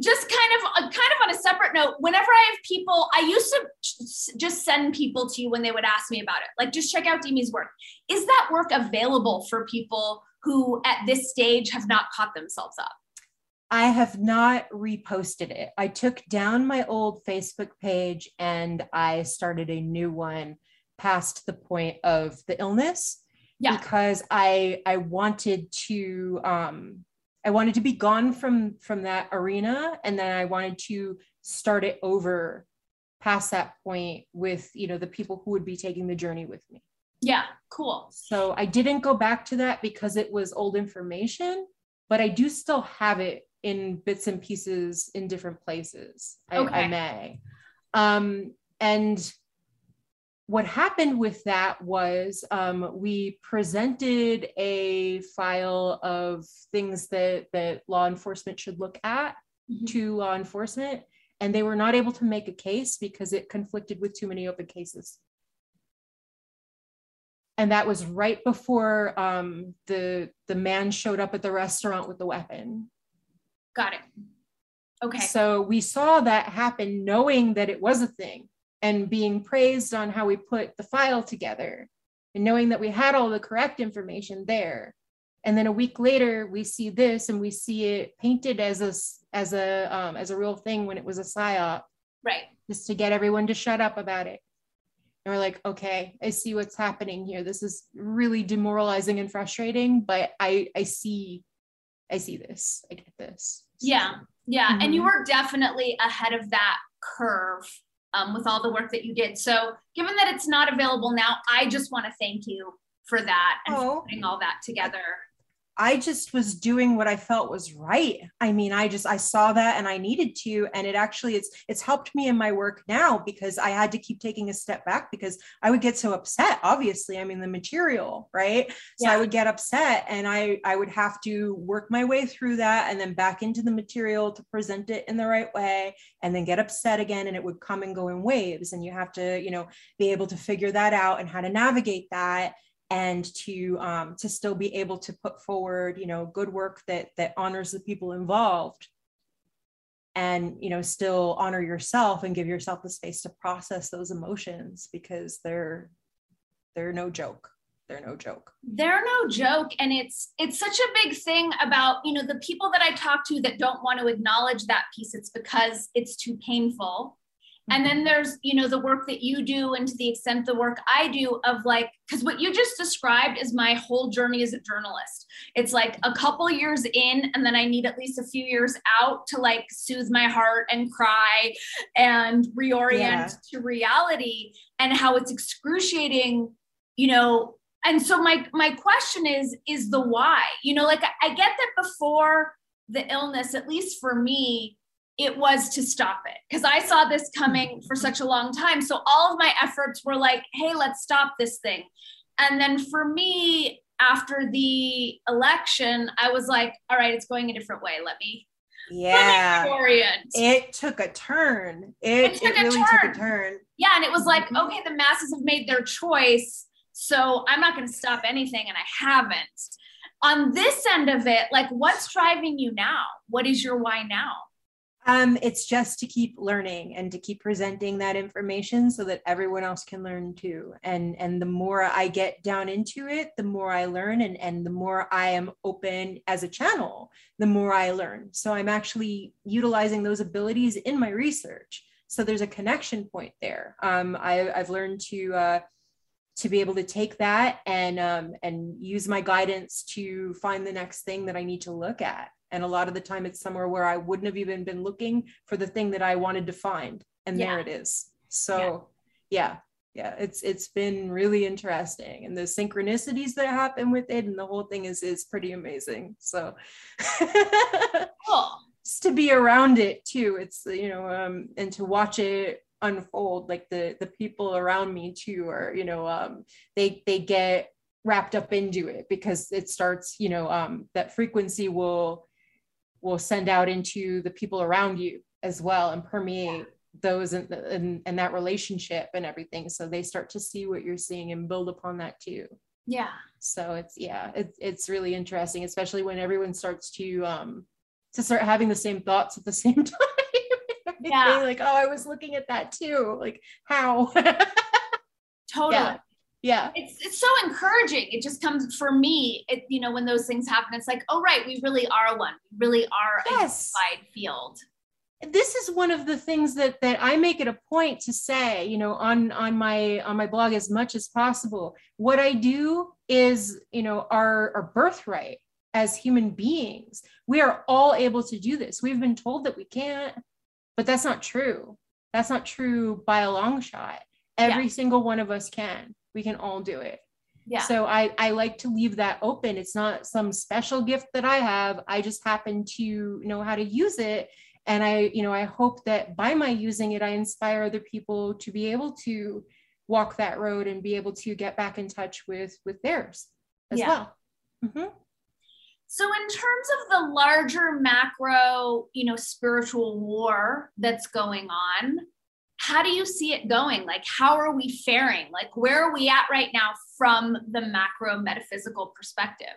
[SPEAKER 1] just kind of uh, kind of on a separate note whenever i have people i used to just send people to you when they would ask me about it. Like just check out Demi's work. Is that work available for people who at this stage have not caught themselves up?
[SPEAKER 2] I have not reposted it. I took down my old facebook page and i started a new one past the point of the illness
[SPEAKER 1] yeah.
[SPEAKER 2] because i i wanted to um I wanted to be gone from from that arena and then I wanted to start it over past that point with you know the people who would be taking the journey with me.
[SPEAKER 1] Yeah, cool.
[SPEAKER 2] So I didn't go back to that because it was old information, but I do still have it in bits and pieces in different places. I, okay. I may. Um, and what happened with that was um, we presented a file of things that that law enforcement should look at mm-hmm. to law enforcement and they were not able to make a case because it conflicted with too many open cases. And that was right before um, the the man showed up at the restaurant with the weapon.
[SPEAKER 1] Got it. Okay.
[SPEAKER 2] So we saw that happen knowing that it was a thing and being praised on how we put the file together and knowing that we had all the correct information there. And then a week later we see this and we see it painted as a as a um, as a real thing when it was a psyop.
[SPEAKER 1] Right.
[SPEAKER 2] Just to get everyone to shut up about it. And we're like okay i see what's happening here. This is really demoralizing and frustrating but i i see i see this. I get this.
[SPEAKER 1] Yeah. Yeah. Mm-hmm. and you were definitely ahead of that curve um, with all the work that you did. So, given that it's not available now, I just want to thank you for that and oh. for putting all that together.
[SPEAKER 2] I just was doing what I felt was right. I mean, I just I saw that and I needed to and it actually it's it's helped me in my work now because I had to keep taking a step back because I would get so upset obviously. I mean, the material, right? So yeah. I would get upset and I I would have to work my way through that and then back into the material to present it in the right way and then get upset again and it would come and go in waves and you have to, you know, be able to figure that out and how to navigate that and to um, to still be able to put forward you know good work that that honors the people involved and you know still honor yourself and give yourself the space to process those emotions because they're they're no joke. They're no joke.
[SPEAKER 1] They're no joke. And it's it's such a big thing about you know the people that i talk to that don't want to acknowledge that piece it's because it's too painful and then there's, you know, the work that you do and to the extent the work I do of like, because what you just described is my whole journey as a journalist. It's like a couple years in, and then I need at least a few years out to like soothe my heart and cry and reorient yeah. to reality and how it's excruciating, you know. And so my my question is, is the why? You know, like I, I get that before the illness, at least for me, it was to stop it because I saw this coming for such a long time. So all of my efforts were like, hey, let's stop this thing. And then for me, after the election, I was like, all right, it's going a different way. Let me
[SPEAKER 2] yeah it took a turn it, it, took it really turn. took a turn
[SPEAKER 1] yeah and it was like mm-hmm. okay the masses have made their choice so i'm not going to stop anything and i haven't on this end of it like what's driving you now what is your why now
[SPEAKER 2] um, it's just to keep learning and to keep presenting that information so that everyone else can learn too. And and the more I get down into it, the more I learn and, and the more I am open as a channel, the more I learn. So I'm actually utilizing those abilities in my research. So there's a connection point there. Um, I, I've learned to uh, to be able to take that and um, and use my guidance to find the next thing that I need to look at and a lot of the time it's somewhere where i wouldn't have even been looking for the thing that i wanted to find and yeah. there it is so yeah. yeah yeah it's it's been really interesting and the synchronicities that happen with it and the whole thing is is pretty amazing so cool. just to be around it too it's you know um and to watch it unfold like the the people around me too are you know um they they get wrapped up into it because it starts you know um that frequency will will send out into the people around you as well and permeate those and, and, and that relationship and everything. So they start to see what you're seeing and build upon that too.
[SPEAKER 1] Yeah.
[SPEAKER 2] So it's yeah it's, it's really interesting especially when everyone starts to um to start having the same thoughts at the same time. Yeah. Like oh i was looking at that too. Like how?
[SPEAKER 1] Totally.
[SPEAKER 2] Yeah yeah
[SPEAKER 1] it's it's so encouraging it just comes for me it you know when those things happen it's like oh right we really are one we really are yes. a unified field
[SPEAKER 2] this is one of the things that that I make it a point to say, you know, on on my on my blog as much as possible. What I do is, you know, our our birthright as human beings. We are all able to do this. We've been told that we can't, but that's not true. That's not true by a long shot. Every yeah. single one of us can we can all do it. Yeah. So i i like to leave that open. It's not some special gift that i have. I just happen to know how to use it. And i you know i hope that by my using it i inspire other people to be able to walk that road and be able to get back in touch with with theirs as yeah. well. Mm-hmm.
[SPEAKER 1] so in terms of the larger macro you know spiritual war that's going on how do you see it going? Like, how are we faring? Like, where are we at right now from the macro metaphysical perspective?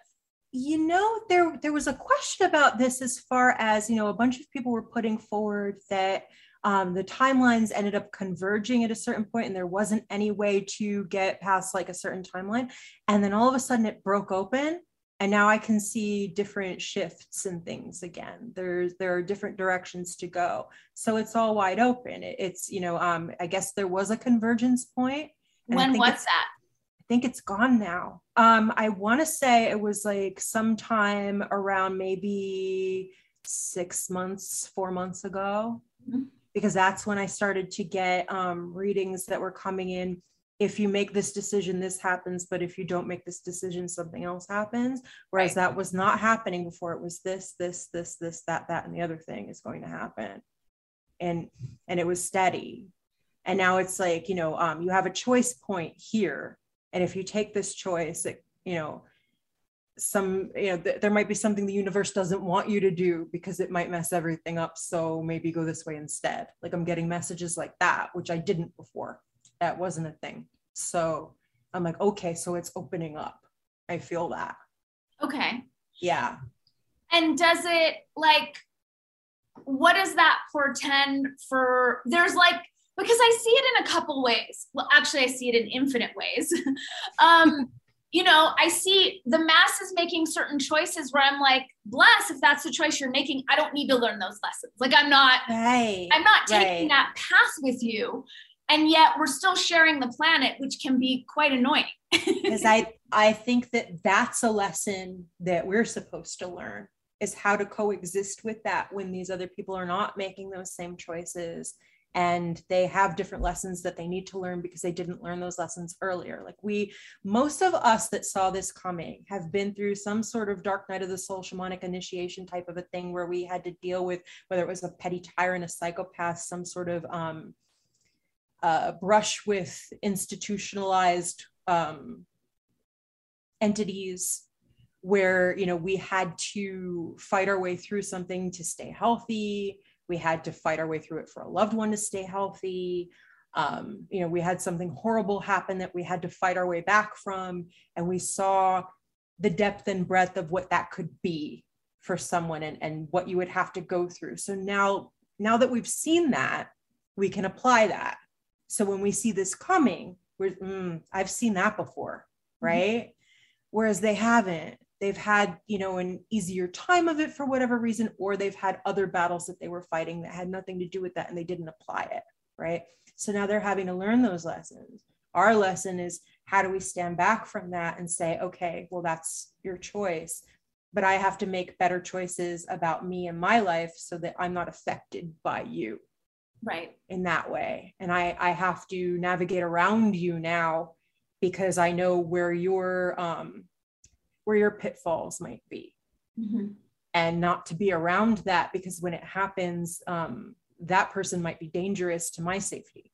[SPEAKER 2] You know, there there was a question about this as far as you know, a bunch of people were putting forward that um, the timelines ended up converging at a certain point, and there wasn't any way to get past like a certain timeline, and then all of a sudden it broke open, and now i can see different shifts and things again. There's there are different directions to go. So it's all wide open. It, it's you know um i guess there was a convergence point
[SPEAKER 1] when was that?
[SPEAKER 2] I think it's gone now. Um i want to say it was like sometime around maybe six months four months ago. Mm-hmm. because that's when i started to get um readings that were coming in if you make this decision, this happens, but if you don't make this decision, something else happens. Whereas right. that was not happening before. It was this, this, this, this, that, that, and the other thing is going to happen. And and it was steady. And now it's like, you know, um, you have a choice point here. And if you take this choice, it, you know, some, you know, th- there might be something the universe doesn't want you to do because it might mess everything up. So maybe go this way instead. Like I'm getting messages like that, which I didn't before that wasn't a thing. So I'm like, okay, so it's opening up. I feel that.
[SPEAKER 1] Okay.
[SPEAKER 2] Yeah.
[SPEAKER 1] And does it like, what does that portend for? There's like, because I see it in a couple ways. Well, actually, I see it in infinite ways. um, you know, I see the masses making certain choices where I'm like, bless if that's the choice you're making. I don't need to learn those lessons. Like I'm not,
[SPEAKER 2] right,
[SPEAKER 1] I'm not taking right. that path with you and yet we're still sharing the planet which can be quite annoying.
[SPEAKER 2] Because i i think that that's a lesson that we're supposed to learn is how to coexist with that when these other people are not making those same choices and they have different lessons that they need to learn because they didn't learn those lessons earlier. Like we most of us that saw this coming have been through some sort of dark night of the soul shamanic initiation type of a thing where we had to deal with whether it was a petty tyrant a psychopath some sort of um, uh, brush with institutionalized um, entities where you know we had to fight our way through something to stay healthy. We had to fight our way through it for a loved one to stay healthy. Um, you know we had something horrible happen that we had to fight our way back from and we saw the depth and breadth of what that could be for someone and, and what you would have to go through. So now now that we've seen that we can apply that so when we see this coming we're mm, i've seen that before mm-hmm. right mm-hmm. whereas they haven't they've had you know an easier time of it for whatever reason or they've had other battles that they were fighting that had nothing to do with that and they didn't apply it right so now they're having to learn those lessons our lesson is how do we stand back from that and say okay well that's your choice but i have to make better choices about me and my life so that i'm not affected by you
[SPEAKER 1] right.
[SPEAKER 2] in that way. And i i have to navigate around you now because i know where your um where your pitfalls might be. Mm-hmm. and not to be around that because when it happens um, that person might be dangerous to my safety.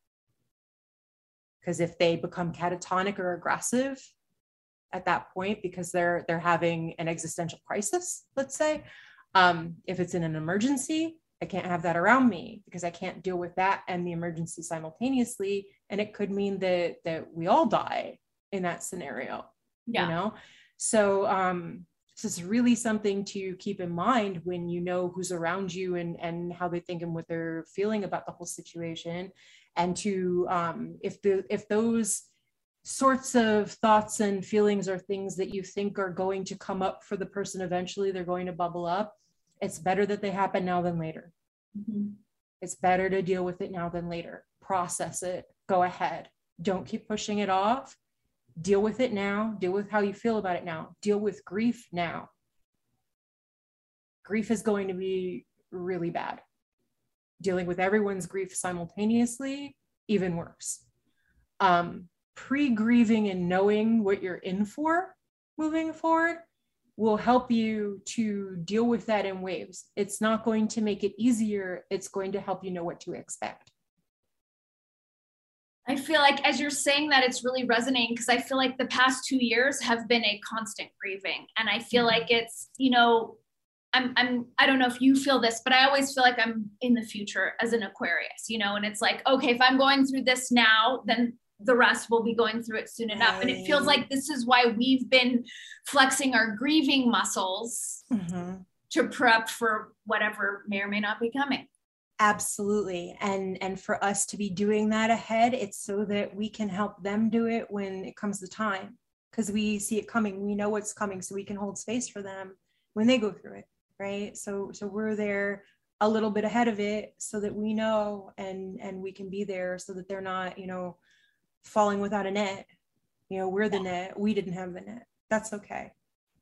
[SPEAKER 2] Because if they become catatonic or aggressive at that point because they're they're having an existential crisis let's say um, if it's in an emergency i can't have that around me because i can't deal with that and the emergency simultaneously. And it could mean that that we all die in that scenario yeah. you know? So um, this is really something to keep in mind when you know who's around you and and how they think and what they're feeling about the whole situation, and to um, if the if those sorts of thoughts and feelings are things that you think are going to come up for the person eventually they're going to bubble up it's better that they happen now than later mm-hmm. it's better to deal with it now than later process it go ahead don't keep pushing it off deal with it now, deal with how you feel about it now, deal with grief now. Grief is going to be really bad. Dealing with everyone's grief simultaneously, even worse. Um, Pre grieving and knowing what you're in for moving forward will help you to deal with that in waves. It's not going to make it easier, it's going to help you know what to expect.
[SPEAKER 1] I feel like as you're saying that, it's really resonating because I feel like the past two years have been a constant grieving. And I feel mm-hmm. like it's, you know, I'm, I'm, I don't know if you feel this, but I always feel like I'm in the future as an Aquarius, you know, and it's like, okay, if I'm going through this now, then the rest will be going through it soon enough. And it feels like this is why we've been flexing our grieving muscles mm-hmm. to prep for whatever may or may not be coming.
[SPEAKER 2] Absolutely. And and for us to be doing that ahead it's so that we can help them do it when it comes the time. Because we see it coming we know what's coming so we can hold space for them when they go through it right? So so we're there a little bit ahead of it so that we know and and we can be there so that they're not you know falling without a net you know we're the yeah. net we didn't have the net. That's okay.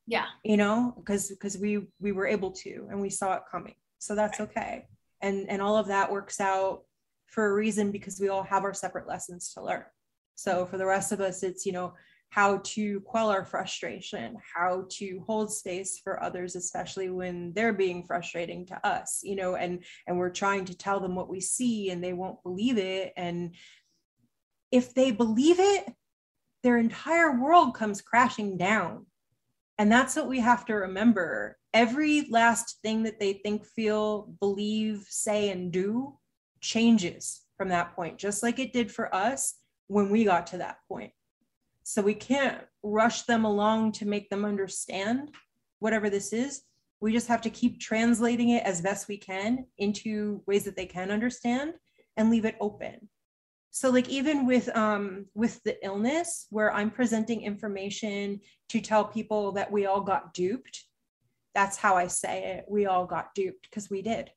[SPEAKER 1] Yeah.
[SPEAKER 2] You know because because we we were able to and we saw it coming. So that's okay. And and all of that works out for a reason because we all have our separate lessons to learn. So for the rest of us it's you know how to quell our frustration how to hold space for others especially when they're being frustrating to us you know and and we're trying to tell them what we see and they won't believe it. And if they believe it their entire world comes crashing down and that's what we have to remember every last thing that they think, feel, believe, say, and do changes from that point, just like it did for us when we got to that point. So we can't rush them along to make them understand whatever this is. We just have to keep translating it as best we can into ways that they can understand and leave it open. So like even with um with the illness where I'm presenting information to tell people that we all got duped that's how I say it. We all got duped because we did.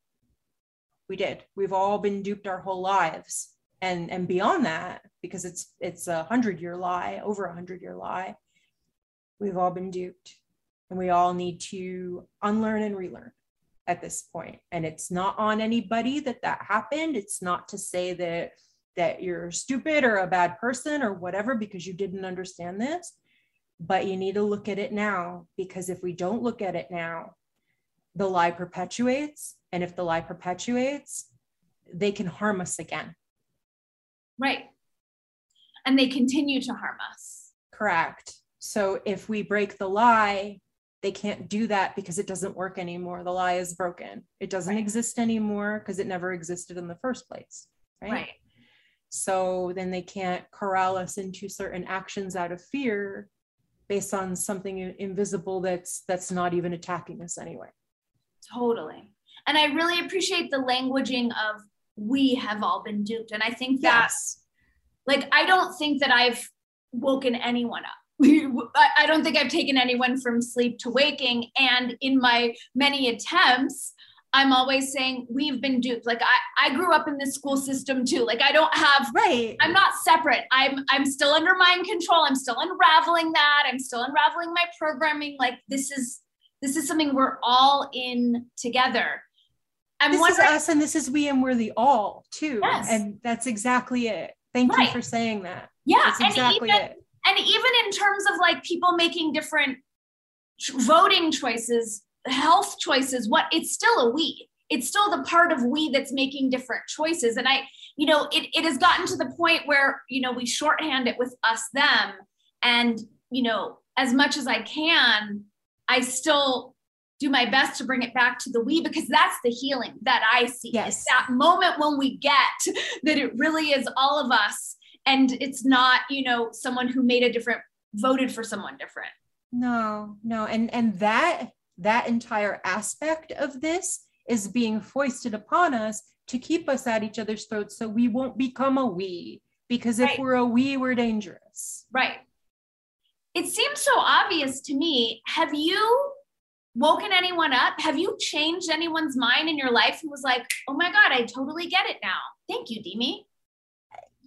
[SPEAKER 2] We did. We've all been duped our whole lives. And and beyond that, because it's it's a hundred year lie, over a hundred year lie, we've all been duped. And we all need to unlearn and relearn. at this point and it's not on anybody that that happened it's not to say that that you're stupid or a bad person or whatever because you didn't understand this but you need to look at it now because if we don't look at it now the lie perpetuates and if the lie perpetuates they can harm us again
[SPEAKER 1] right and they continue to harm us
[SPEAKER 2] correct so if we break the lie they can't do that because it doesn't work anymore. The lie is broken. It doesn't right. exist anymore because it never existed in the first place. Right? right. So then they can't corral us into certain actions out of fear based on something invisible that's that's not even attacking us anyway.
[SPEAKER 1] Totally. And I really appreciate the languaging of we have all been duped. And I think that's yes. like I don't think that I've woken anyone up I don't think I've taken anyone from sleep to waking. And in my many attempts, I'm always saying we've been duped. Like I, I grew up in this school system too. Like I don't have
[SPEAKER 2] right.
[SPEAKER 1] I'm not separate. I'm I'm still under mind control. I'm still unraveling that. I'm still unraveling my programming. Like this is this is something we're all in together.
[SPEAKER 2] I'm this is us and this is we and we're the all too. Yes. And that's exactly it. Thank right. you for saying that.
[SPEAKER 1] Yeah.
[SPEAKER 2] That's exactly
[SPEAKER 1] even,
[SPEAKER 2] it
[SPEAKER 1] and even in terms of like people making different voting choices health choices what it's still a we. It's still the part of we that's making different choices. And i you know it, it has gotten to the point where you know we shorthand it with us them. And you know as much as i can i still do my best to bring it back to the we because that's the healing that i see.
[SPEAKER 2] Yes.
[SPEAKER 1] it's that moment when we get that it really is all of us. And it's not you know someone who made a different voted for someone different.
[SPEAKER 2] No no. And and that that entire aspect of this is being foisted upon us to keep us at each other's throats so we won't become a we. Because if right. we're a we we're dangerous.
[SPEAKER 1] Right. It seems so obvious to me. Have you woken anyone up? Have you changed anyone's mind in your life who was like oh my god i totally get it now. Thank you demi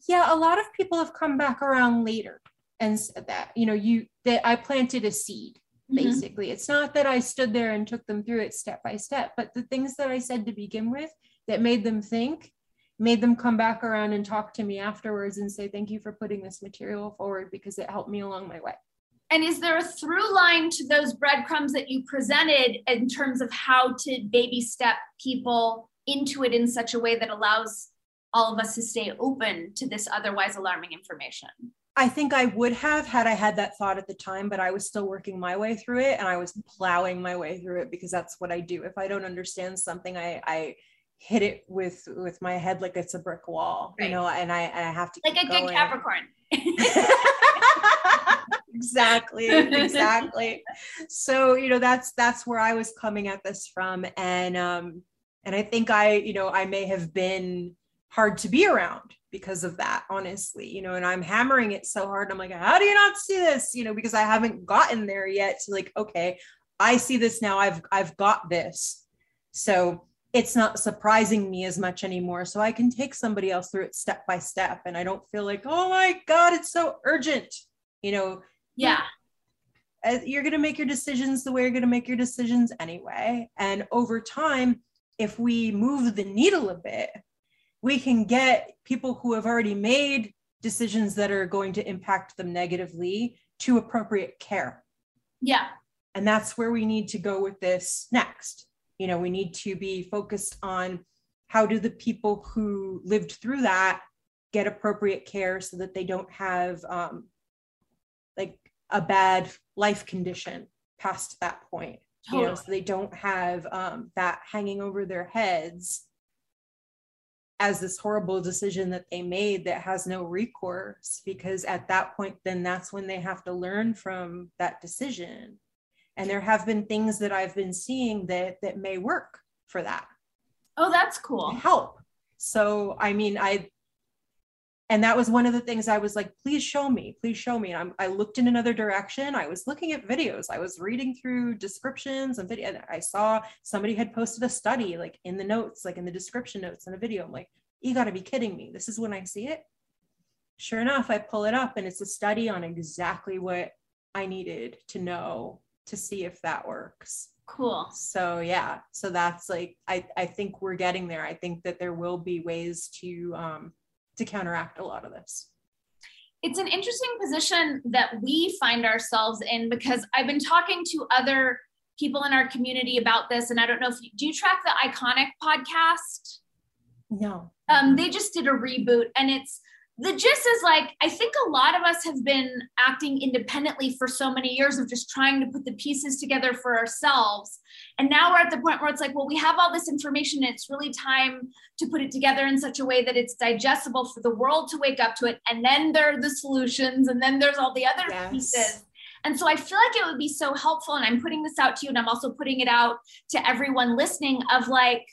[SPEAKER 2] yeah, a lot of people have come back around later and said that, you know, you that I planted a seed. Mm-hmm. Basically, mm-hmm. it's not that I stood there and took them through it step by step, but the things that I said to begin with that made them think, made them come back around and talk to me afterwards and say, Thank you for putting this material forward because it helped me along my way.
[SPEAKER 1] And is there a through line to those breadcrumbs that you presented in terms of how to baby step people into it in such a way that allows all of us to stay open to this otherwise alarming information?
[SPEAKER 2] I think I would have had I had that thought at the time, but I was still working my way through it and I was plowing my way through it because that's what I do. If I don't understand something, I, I hit it with with my head like it's a brick wall, right. you know, and I and I have to
[SPEAKER 1] like a going. good Capricorn.
[SPEAKER 2] exactly, exactly. so, you know, that's that's where I was coming at this from. And um, and I think I, you know, I may have been hard to be around because of that honestly you know and i'm hammering it so hard. I'm like how do you not see this? You know because i haven't gotten there yet to like okay i see this now. I've i've got this. So it's not surprising me as much anymore. So i can take somebody else through it step by step and i don't feel like oh my god it's so urgent. You know
[SPEAKER 1] yeah.
[SPEAKER 2] Uh, you're going to make your decisions the way you're going to make your decisions anyway. And over time if we move the needle a bit we can get people who have already made decisions that are going to impact them negatively to appropriate care.
[SPEAKER 1] Yeah.
[SPEAKER 2] And that's where we need to go with this next. You know, we need to be focused on how do the people who lived through that get appropriate care so that they don't have um, like a bad life condition past that point. Totally. You know, so they don't have um, that hanging over their heads as this horrible decision that they made that has no recourse because at that point then that's when they have to learn from that decision. And there have been things that i've been seeing that that may work for that.
[SPEAKER 1] Oh that's cool.
[SPEAKER 2] Help. So i mean i and that was one of the things i was like please show me please show me. And I'm, i looked in another direction. I was looking at videos. I was reading through descriptions and video i saw somebody had posted a study like in the notes like in the description notes in a video. I'm like you got to be kidding me. This is when i see it. Sure enough i pull it up and it's a study on exactly what i needed to know to see if that works.
[SPEAKER 1] Cool.
[SPEAKER 2] So yeah, so that's like I I think we're getting there. I think that there will be ways to um to counteract a lot of this.
[SPEAKER 1] It's an interesting position that we find ourselves in because I've been talking to other people in our community about this and I don't know if you do you track the iconic podcast?
[SPEAKER 2] No.
[SPEAKER 1] Um they just did a reboot and it's the gist is like i think a lot of us have been acting independently for so many years of just trying to put the pieces together for ourselves and now we're at the point where it's like well we have all this information and it's really time to put it together in such a way that it's digestible for the world to wake up to it and then there are the solutions and then there's all the other yes. pieces and so I feel like it would be so helpful. And I'm putting this out to you, and I'm also putting it out to everyone listening of like,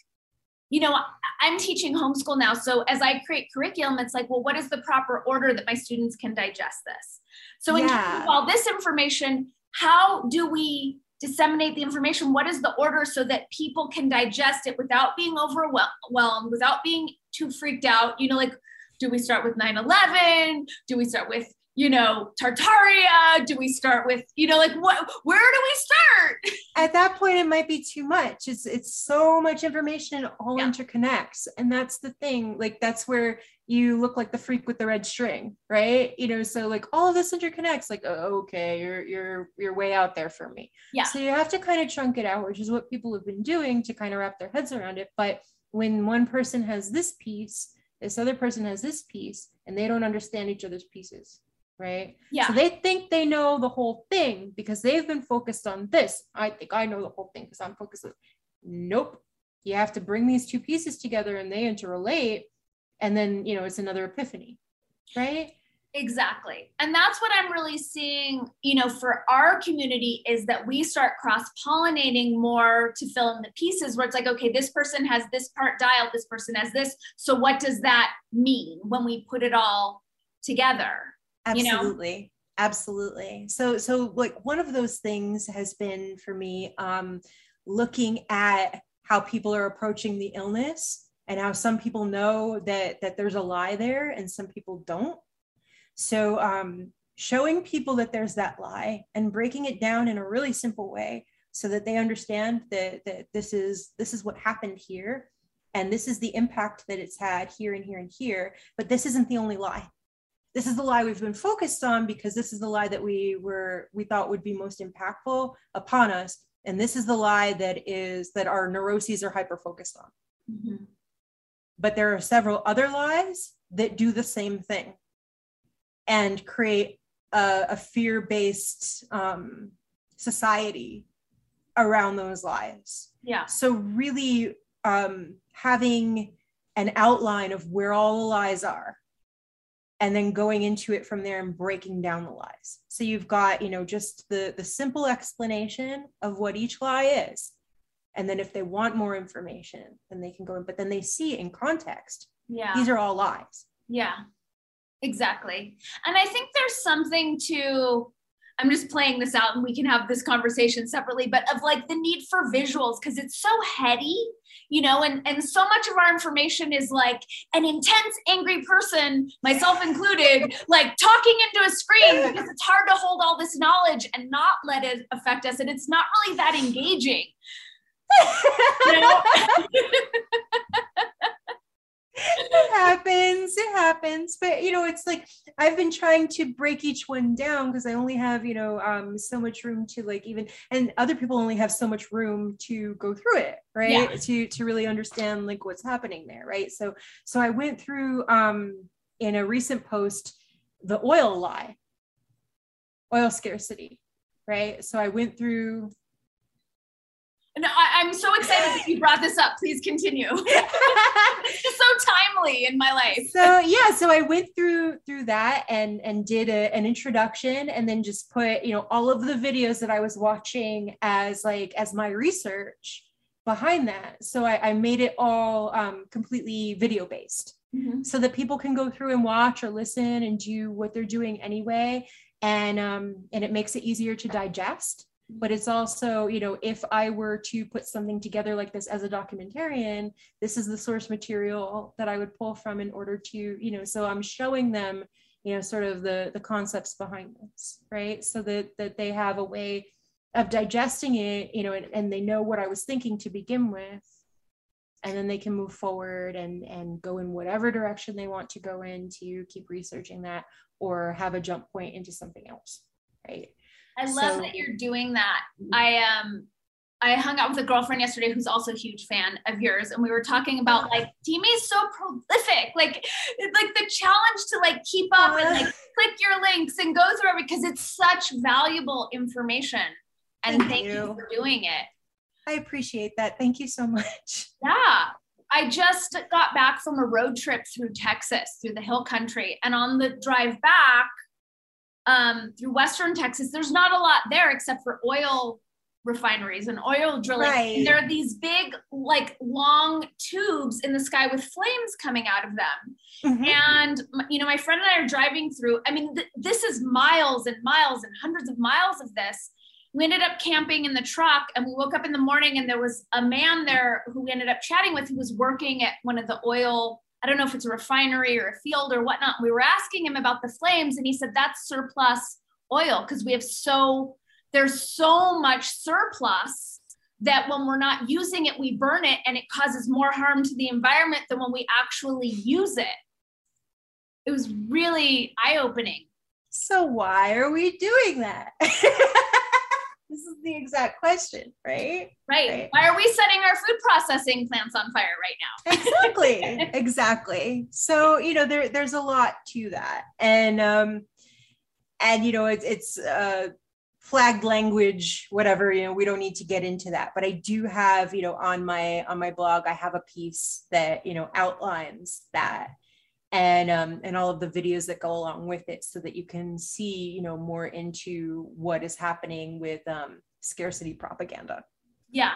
[SPEAKER 1] you know, I'm teaching homeschool now. So as I create curriculum, it's like, well, what is the proper order that my students can digest this? So in yeah. terms of all this information, how do we disseminate the information? What is the order so that people can digest it without being overwhelmed, without being too freaked out? You know, like, do we start with 9 11? Do we start with you know, Tartaria? Do we start with, you know, like what where do we start?
[SPEAKER 2] At that point it might be too much. It's it's so much information all yeah. interconnects. And that's the thing. Like that's where you look like the freak with the red string, right? You know, so like all of this interconnects, like, oh, okay, you're you're you're way out there for me.
[SPEAKER 1] Yeah.
[SPEAKER 2] So you have to kind of chunk it out, which is what people have been doing to kind of wrap their heads around it. But when one person has this piece, this other person has this piece, and they don't understand each other's pieces right?
[SPEAKER 1] Yeah.
[SPEAKER 2] So they think they know the whole thing because they've been focused on this. I think I know the whole thing because I'm focused on. Nope. You have to bring these two pieces together and they interrelate, and then you know it's another epiphany, right?
[SPEAKER 1] Exactly. And that's what I'm really seeing, you know, for our community is that we start cross pollinating more to fill in the pieces where it's like, okay, this person has this part dialed, this person has this. So what does that mean when we put it all together?
[SPEAKER 2] Absolutely you know? absolutely. So so like one of those things has been for me um looking at how people are approaching the illness and how some people know that that there's a lie there and some people don't. So um showing people that there's that lie and breaking it down in a really simple way so that they understand that, that this is this is what happened here and this is the impact that it's had here and here and here but this isn't the only lie this is the lie we've been focused on because this is the lie that we were we thought would be most impactful upon us. And this is the lie that is that our neuroses are hyper focused on. Mm-hmm. but there are several other lies that do the same thing and create a, a fear-based um, society around those lies.
[SPEAKER 1] Yeah.
[SPEAKER 2] So really um, having an outline of where all the lies are and then going into it from there and breaking down the lies. So you've got, you know, just the the simple explanation of what each lie is. And then if they want more information, then they can go in, but then they see in context.
[SPEAKER 1] Yeah.
[SPEAKER 2] These are all lies.
[SPEAKER 1] Yeah. Exactly. And I think there's something to I'm just playing this out and we can have this conversation separately, but of like the need for visuals because it's so heady, you know, and, and so much of our information is like an intense, angry person, myself included, like talking into a screen because it's hard to hold all this knowledge and not let it affect us. And it's not really that engaging.
[SPEAKER 2] it happens it happens but you know it's like i've been trying to break each one down because i only have you know um so much room to like even and other people only have so much room to go through it right? Yeah. to to really understand like what's happening there right? So so i went through um in a recent post the oil lie oil scarcity right? So i went through
[SPEAKER 1] no, I, am so excited that you brought this up. Please continue. it's so timely in my life.
[SPEAKER 2] So yeah, so I went through through that and and did a, an introduction and then just put you know all of the videos that I was watching as like as my research behind that. So I, I made it all um, completely video based. Mm-hmm. So that people can go through and watch or listen and do what they're doing anyway, and um, and it makes it easier to digest but it's also you know if i were to put something together like this as a documentarian this is the source material that i would pull from in order to you know so i'm showing them you know sort of the the concepts behind this right so that that they have a way of digesting it, you know, and, and they know what I was thinking to begin with. And then they can move forward and and go in whatever direction they want to go in to keep researching that or have a jump point into something else. Right.
[SPEAKER 1] I love
[SPEAKER 2] So-
[SPEAKER 1] that you're doing that. I um I hung out with a girlfriend yesterday who's also a huge fan of yours, and we were talking about like Demi is so prolific, like like the challenge to like keep up and like click your links and go through it because it's such valuable information. And
[SPEAKER 2] Thank
[SPEAKER 1] thank, you.
[SPEAKER 2] you.
[SPEAKER 1] for doing it.
[SPEAKER 2] I appreciate that. Thank you so much.
[SPEAKER 1] Yeah. I just got back from a road trip through Texas, through the hill country. And on the drive back um, through Western Texas, there's not a lot there except for oil refineries and oil drilling.
[SPEAKER 2] Right.
[SPEAKER 1] And there are these big, like long tubes in the sky with flames coming out of them.
[SPEAKER 2] Mhm.
[SPEAKER 1] And you know, my friend and I are driving through. I mean, th- this is miles and miles and hundreds of miles of this. We ended up camping in the truck, and we woke up in the morning, and there was a man there who we ended up chatting with, who was working at one of the oil. I don't know if it's a refinery or a field or whatnot. We were asking him about the flames, and he said that's surplus oil because we have so there's so much surplus that when we're not using it, we burn it, and it causes more harm to the environment than when we actually use it it was really eye-opening
[SPEAKER 2] So why are we doing that? this is the exact question, right?
[SPEAKER 1] right?
[SPEAKER 2] Right.
[SPEAKER 1] why are we setting our food processing plants on fire right now
[SPEAKER 2] exactly exactly so you know there there's a lot to that and um and you know it's it's uh flagged language whatever you know we don't need to get into that but i do have you know on my on my blog i have a piece that you know outlines that and um and all of the videos that go along with it so that you can see you know more into what is happening with um scarcity propaganda.
[SPEAKER 1] Yeah.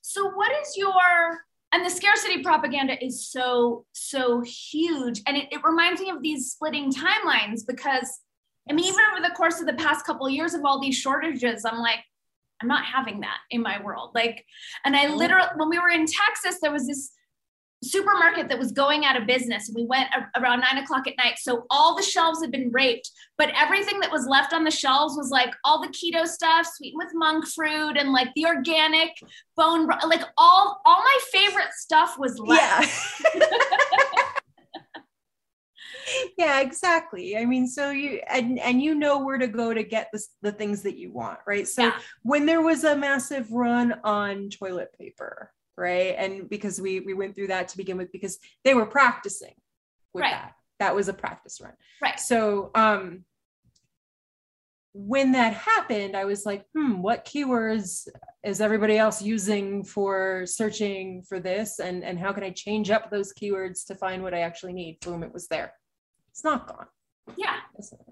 [SPEAKER 1] So what is your and the scarcity propaganda is so so huge and it, it reminds me of these splitting timelines because i mean even over the course of the past couple of years of all these shortages i'm like i'm not having that in my world. Like and i literally when we were in texas there was this supermarket that was going out of business. We went around nine o'clock at night. So all the shelves had been raped, but everything that was left on the shelves was like all the keto stuff, sweetened with monk fruit and like the organic bone, like all, all my favorite stuff was left.
[SPEAKER 2] Yeah. yeah, exactly. I mean, so you and and you know where to go to get the, the things that you want, right? So
[SPEAKER 1] Yeah.
[SPEAKER 2] when there was a massive run on toilet paper, right? And because we we went through that to begin with because they were practicing with
[SPEAKER 1] Right.
[SPEAKER 2] that. That was a practice run.
[SPEAKER 1] Right.
[SPEAKER 2] So um when that happened, I was like, hmm, what keywords is everybody else using for searching for this? And, and how can I change up those keywords to find what I actually need? Boom, it was there. It's not gone.
[SPEAKER 1] Yeah.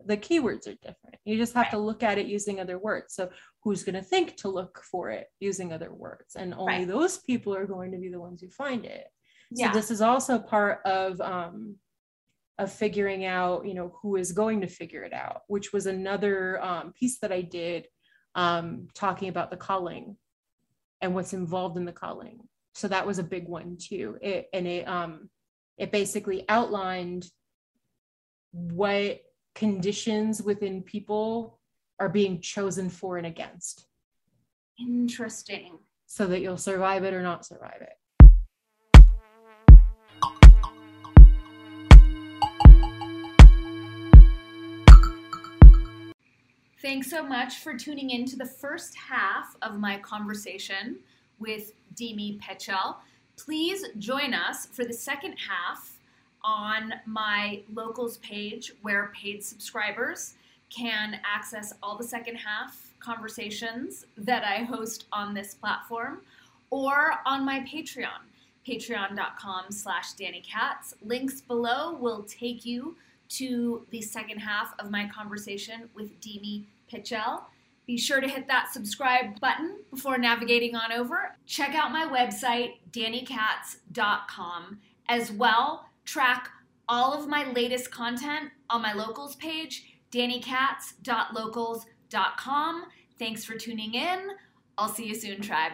[SPEAKER 2] The keywords are different. You just have to look at it using other words. So who's going to think to look for it using other words? And only
[SPEAKER 1] Right.
[SPEAKER 2] those people are going to be the ones who find it. So
[SPEAKER 1] Yeah.
[SPEAKER 2] this is also part of um, of figuring out, you know, who is going to figure it out, which was another um, piece that I did um, talking about the culling and what's involved in the culling. So that was a big one too. It and it um, it basically outlined what conditions within people are being chosen for and against,
[SPEAKER 1] Interesting.
[SPEAKER 2] so that you'll survive it or not survive it.
[SPEAKER 1] Thanks so much for tuning in to the first half of my conversation with Demi Pietchell. Please join us for the second half on my locals page where paid subscribers can access all the second half conversations that I host on this platform or on my Patreon, patreon.com slash Dani Katz. Links below will take you to the second half of my conversation with Demi Pietchell. Be sure to hit that subscribe button before navigating on over. Check out my website, danikatz.com. As well, track all of my latest content on my locals page, danikatz.locals.com. Thanks for tuning in. I'll see you soon, tribe.